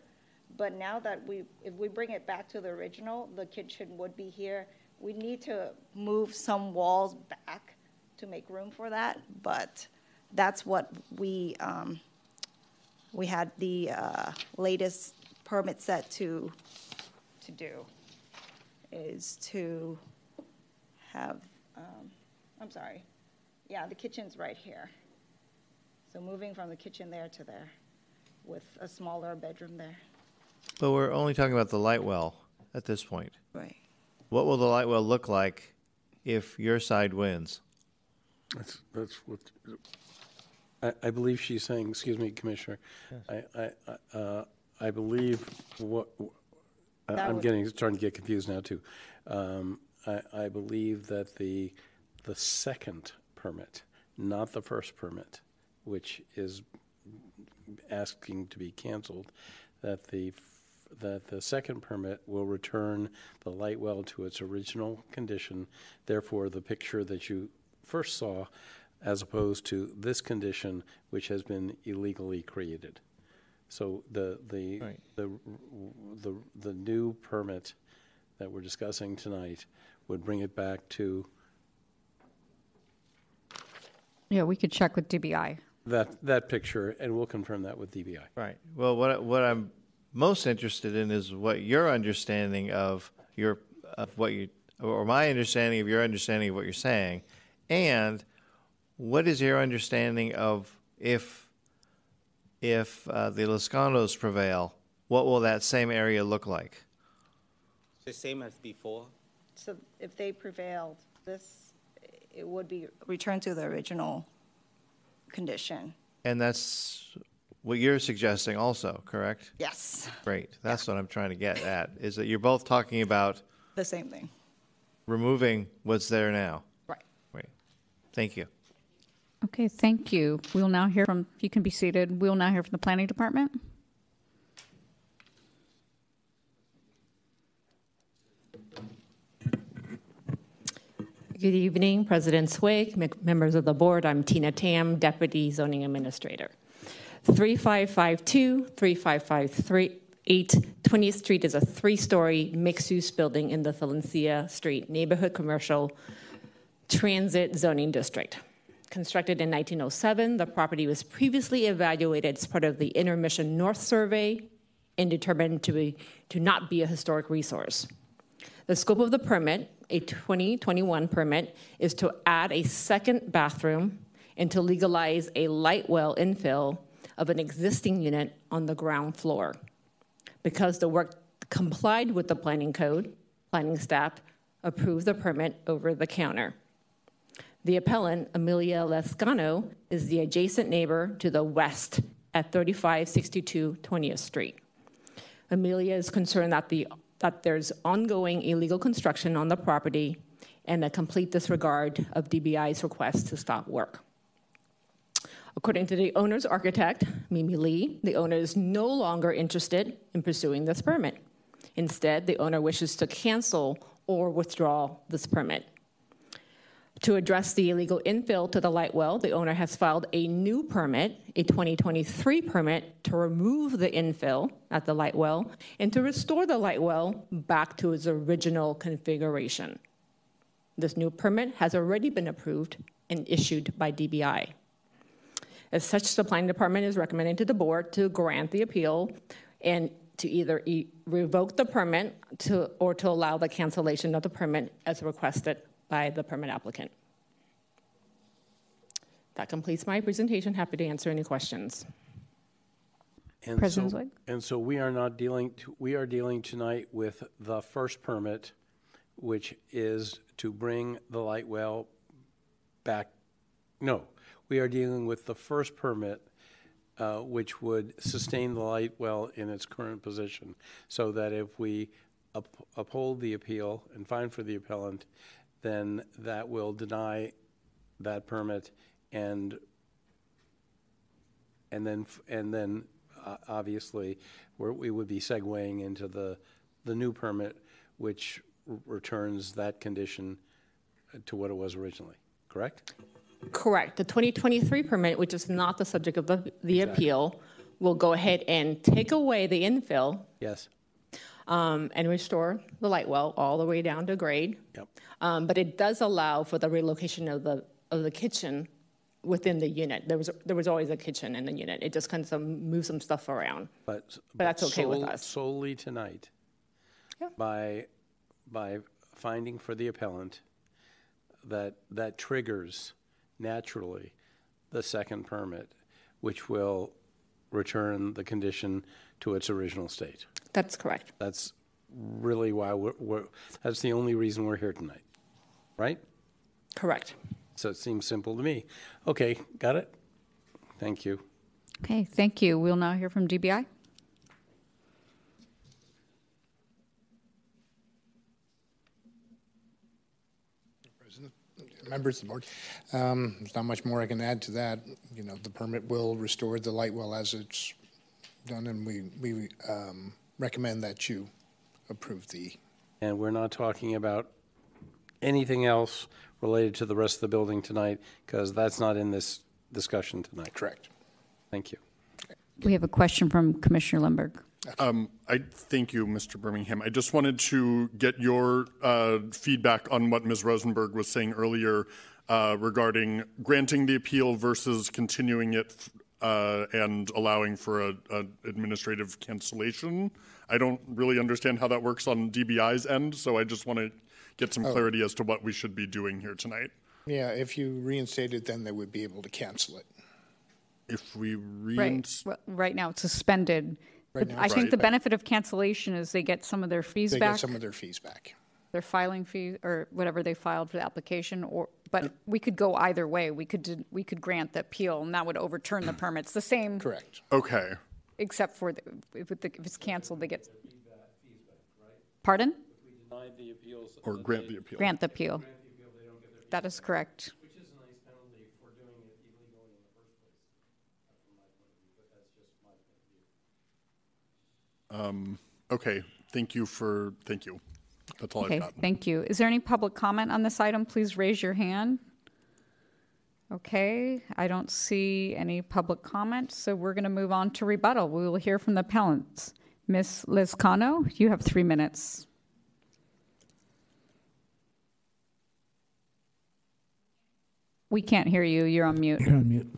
but now that we, if we bring it back to the original, the kitchen would be here. We need to move some walls back to make room for that, but that's what we, um, we had the uh, latest permit set to, to do, is to have, um, I'm sorry, yeah, the kitchen's right here. So moving from the kitchen there to there with a smaller bedroom there. But we're only talking about the light well at this point. Right. What will the light well look like if your side wins. That's, that's what, I, I believe she's saying, excuse me, Commissioner, I, I, I, uh, I believe what, I- That I'm would- getting, starting to get confused now, too. Um, I, I believe that the, the second permit, not the first permit, which is asking to be canceled, that the, f- that the second permit will return the light well to its original condition. Therefore, the picture that you first saw, as opposed to this condition, which has been illegally created. So the, the, Right. the, the, the new permit that we're discussing tonight would bring it back to Yeah, we could check with DBI. that, that picture, and we'll confirm that with DBI. Right. Well, what, I- what I'm most interested in is what your understanding of your, of what you, or my understanding of your understanding of what you're saying, and what is your understanding of if, if uh, the Lascanos prevail, what will that same area look like? The same as before? So if they prevailed, this, it would be returned to the original condition. And that's what you're suggesting also, correct? Yes, Great. That's what I'm trying to get at, is that you're both talking about the same thing. removing what's there now. Right. Right. Thank you. Okay, thank you. We'll now hear from, you can be seated. We'll now hear from the planning department. Good evening, President Swig, members of the board. I'm Tina Tam, Deputy Zoning Administrator. 3552, 3553, 20th Street is a three-story mixed-use building in the Valencia Street Neighborhood Commercial Transit Zoning District. Constructed in 1907, the property was previously evaluated as part of the Inner Mission North Survey and determined to, be, to not be a historic resource. The scope of the permit, a 2021 permit, is to add a second bathroom and to legalize a light well infill of an existing unit on the ground floor. Because the work complied with the planning code, planning staff approved the permit over the counter. The appellant, Amelia Lescano, is the adjacent neighbor to the west at 3562 20th Street. Amelia is concerned that the that there's ongoing illegal construction on the property and a complete disregard of DBI's request to stop work. According to the owner's architect, Mimi Lee, the owner is no longer interested in pursuing this permit. Instead, the owner wishes to cancel or withdraw this permit. To address the illegal infill to the light well, the owner has filed a new permit, a 2023 permit, to remove the infill at the light well and to restore the light well back to its original configuration. This new permit has already been approved and issued by DBI. As such, the planning department is recommending to the board to grant the appeal and to either e- revoke the permit to, or to allow the cancellation of the permit as requested by the permit applicant. That completes my presentation. Happy to answer any questions. And President so- Swig? And so we are not dealing, we are dealing tonight with the first permit, which is to bring the light well back, no, we are dealing with the first permit, uh, which would sustain the light well in its current position, so that if we up- uphold the appeal and find for the appellant, then that will deny that permit and and then, and then, uh, obviously, we're, we would be segueing into the, the new permit, which r- returns that condition uh, to what it was originally, correct? Correct. The 2023 permit, which is not the subject of the, the appeal, will go ahead and take away the infill Yes, um, and restore the light well all the way down to grade. yep, Um, but it does allow for the relocation of the of the kitchen within the unit. There was there was always a kitchen in the unit. It just kind of moves some stuff around. but. But that's okay with us. Solely tonight. Yeah. By, by finding for the appellant that, that triggers naturally the second permit, which will return the condition to its original state. That's correct. That's really why we're, we're, that's the only reason we're here tonight, right? Correct. So it seems simple to me. Okay, got it? Thank you. Okay, thank you. We'll now hear from DBI. Members of the board, um, there's not much more I can add to that. You know, the permit will restore the light well as it's done, and we, we um, recommend that you approve the, And we're not talking about anything else related to the rest of the building tonight, because that's not in this discussion tonight. correct. Thank you. We have a question from Commissioner Lemberg. Um, I thank you, Mr. Birmingham. I just wanted to get your uh, feedback on what Ms. Rosenberg was saying earlier uh, regarding granting the appeal versus continuing it uh, and allowing for a, a administrative cancellation. I don't really understand how that works on DBI's end, so I just want to get some clarity as to what we should be doing here tonight. Yeah, if you reinstate it, then they would be able to cancel it. If we Right, reins, Well, right now it's suspended. Right But now I it's think the benefit of cancellation is they get some of their fees back. They back, get some of their fees back. their filing fee, or whatever they filed for the application, or, but we could go either way. We could, do- we could grant the appeal, and that would overturn the permits, the same, Correct. okay. except for, the- if it- if it's canceled, they get. Pardon? Or grant the appeal. Grant the appeal. That is correct. Okay, thank you for, thank you. That's all I've Okay, got. thank you. Is there any public comment on this item? Please raise your hand. Okay, I don't see any public comment, so we're going to move on to rebuttal. We will hear from the appellants. Ms. Lizcano, you have three minutes. We can't hear you. You're on mute. You're on mute.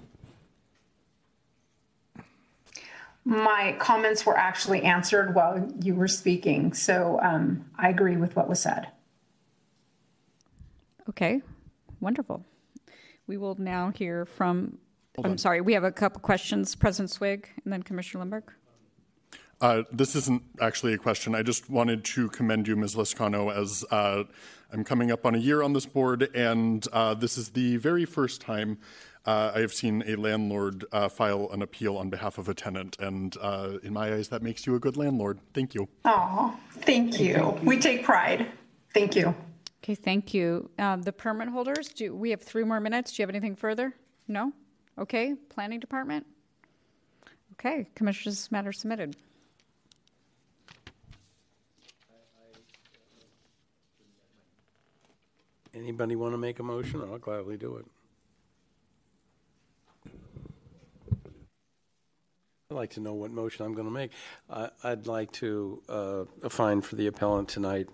My comments were actually answered while you were speaking, so um, I agree with what was said. Okay, wonderful. We will now hear from, I'm sorry, we have a couple questions. President Swig and then Commissioner Lemberg. Uh, This isn't actually a question. I just wanted to commend you, Ms. Liscano, as uh, I'm coming up on a year on this board, and uh, this is the very first time uh, I have seen a landlord uh, file an appeal on behalf of a tenant, and uh, in my eyes, that makes you a good landlord. Thank you. Oh, thank you. We take pride. Thank you. Okay, thank you. Uh, The permit holders, do, we have three more minutes. Do you have anything further? No? Okay, Planning Department? Okay, Commissioners' matter submitted. Anybody want to make a motion? I'll gladly do it. I'd like to know what motion I'm going to make. I- I'd like to uh, fine for the appellant tonight,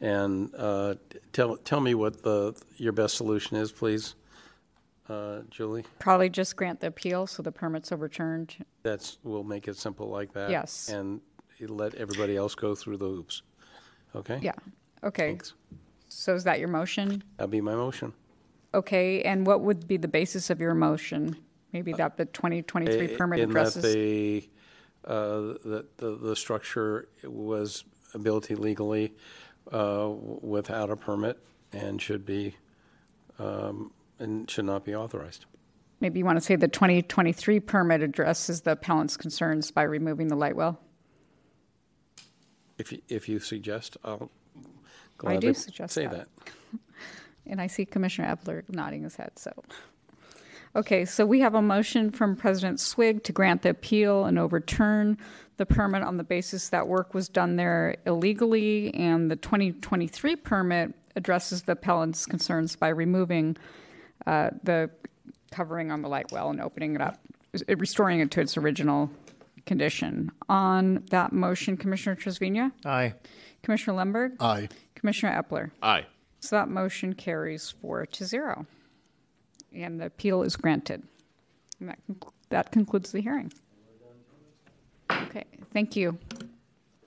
and uh, tell tell me what the your best solution is, please, uh, Julie. Probably just grant the appeal, so the permit's overturned. That's we'll make it simple like that. Yes. and let everybody else go through the hoops. Okay. Yeah, okay. Thanks. So is that your motion? That'll be my motion. Okay, and what would be the basis of your motion? Maybe that the 2023 permit In that addresses? the, uh, that the, the structure was built illegally uh, without a permit and should be, um, and should not be authorized. Maybe you want to say the 2023 permit addresses the appellant's concerns by removing the light well? If you, if you suggest, I'll I do gladly suggest say that. that. And I see Commissioner Eppler nodding his head, so. Okay, so we have a motion from President Swig to grant the appeal and overturn the permit on the basis that work was done there illegally, and the 2023 permit addresses the appellant's concerns by removing uh, the covering on the light well and opening it up, restoring it to its original condition. On that motion, Commissioner Trasviña, Aye. Commissioner Lemberg, Aye. Commissioner Eppler. Aye. So that motion carries four to zero. And the appeal is granted. And that, conc- that concludes the hearing. Okay, thank you.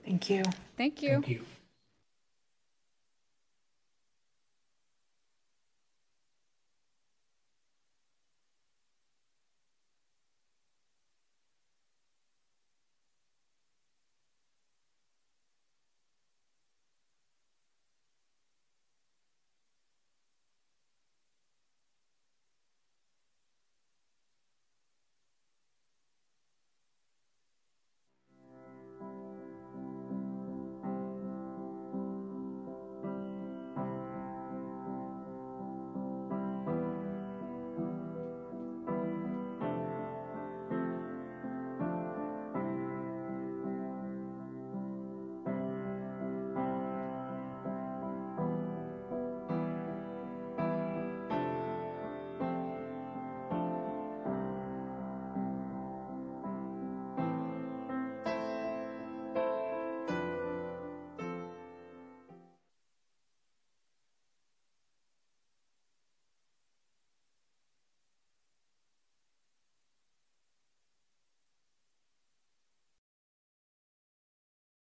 Thank you. Thank you. Thank you.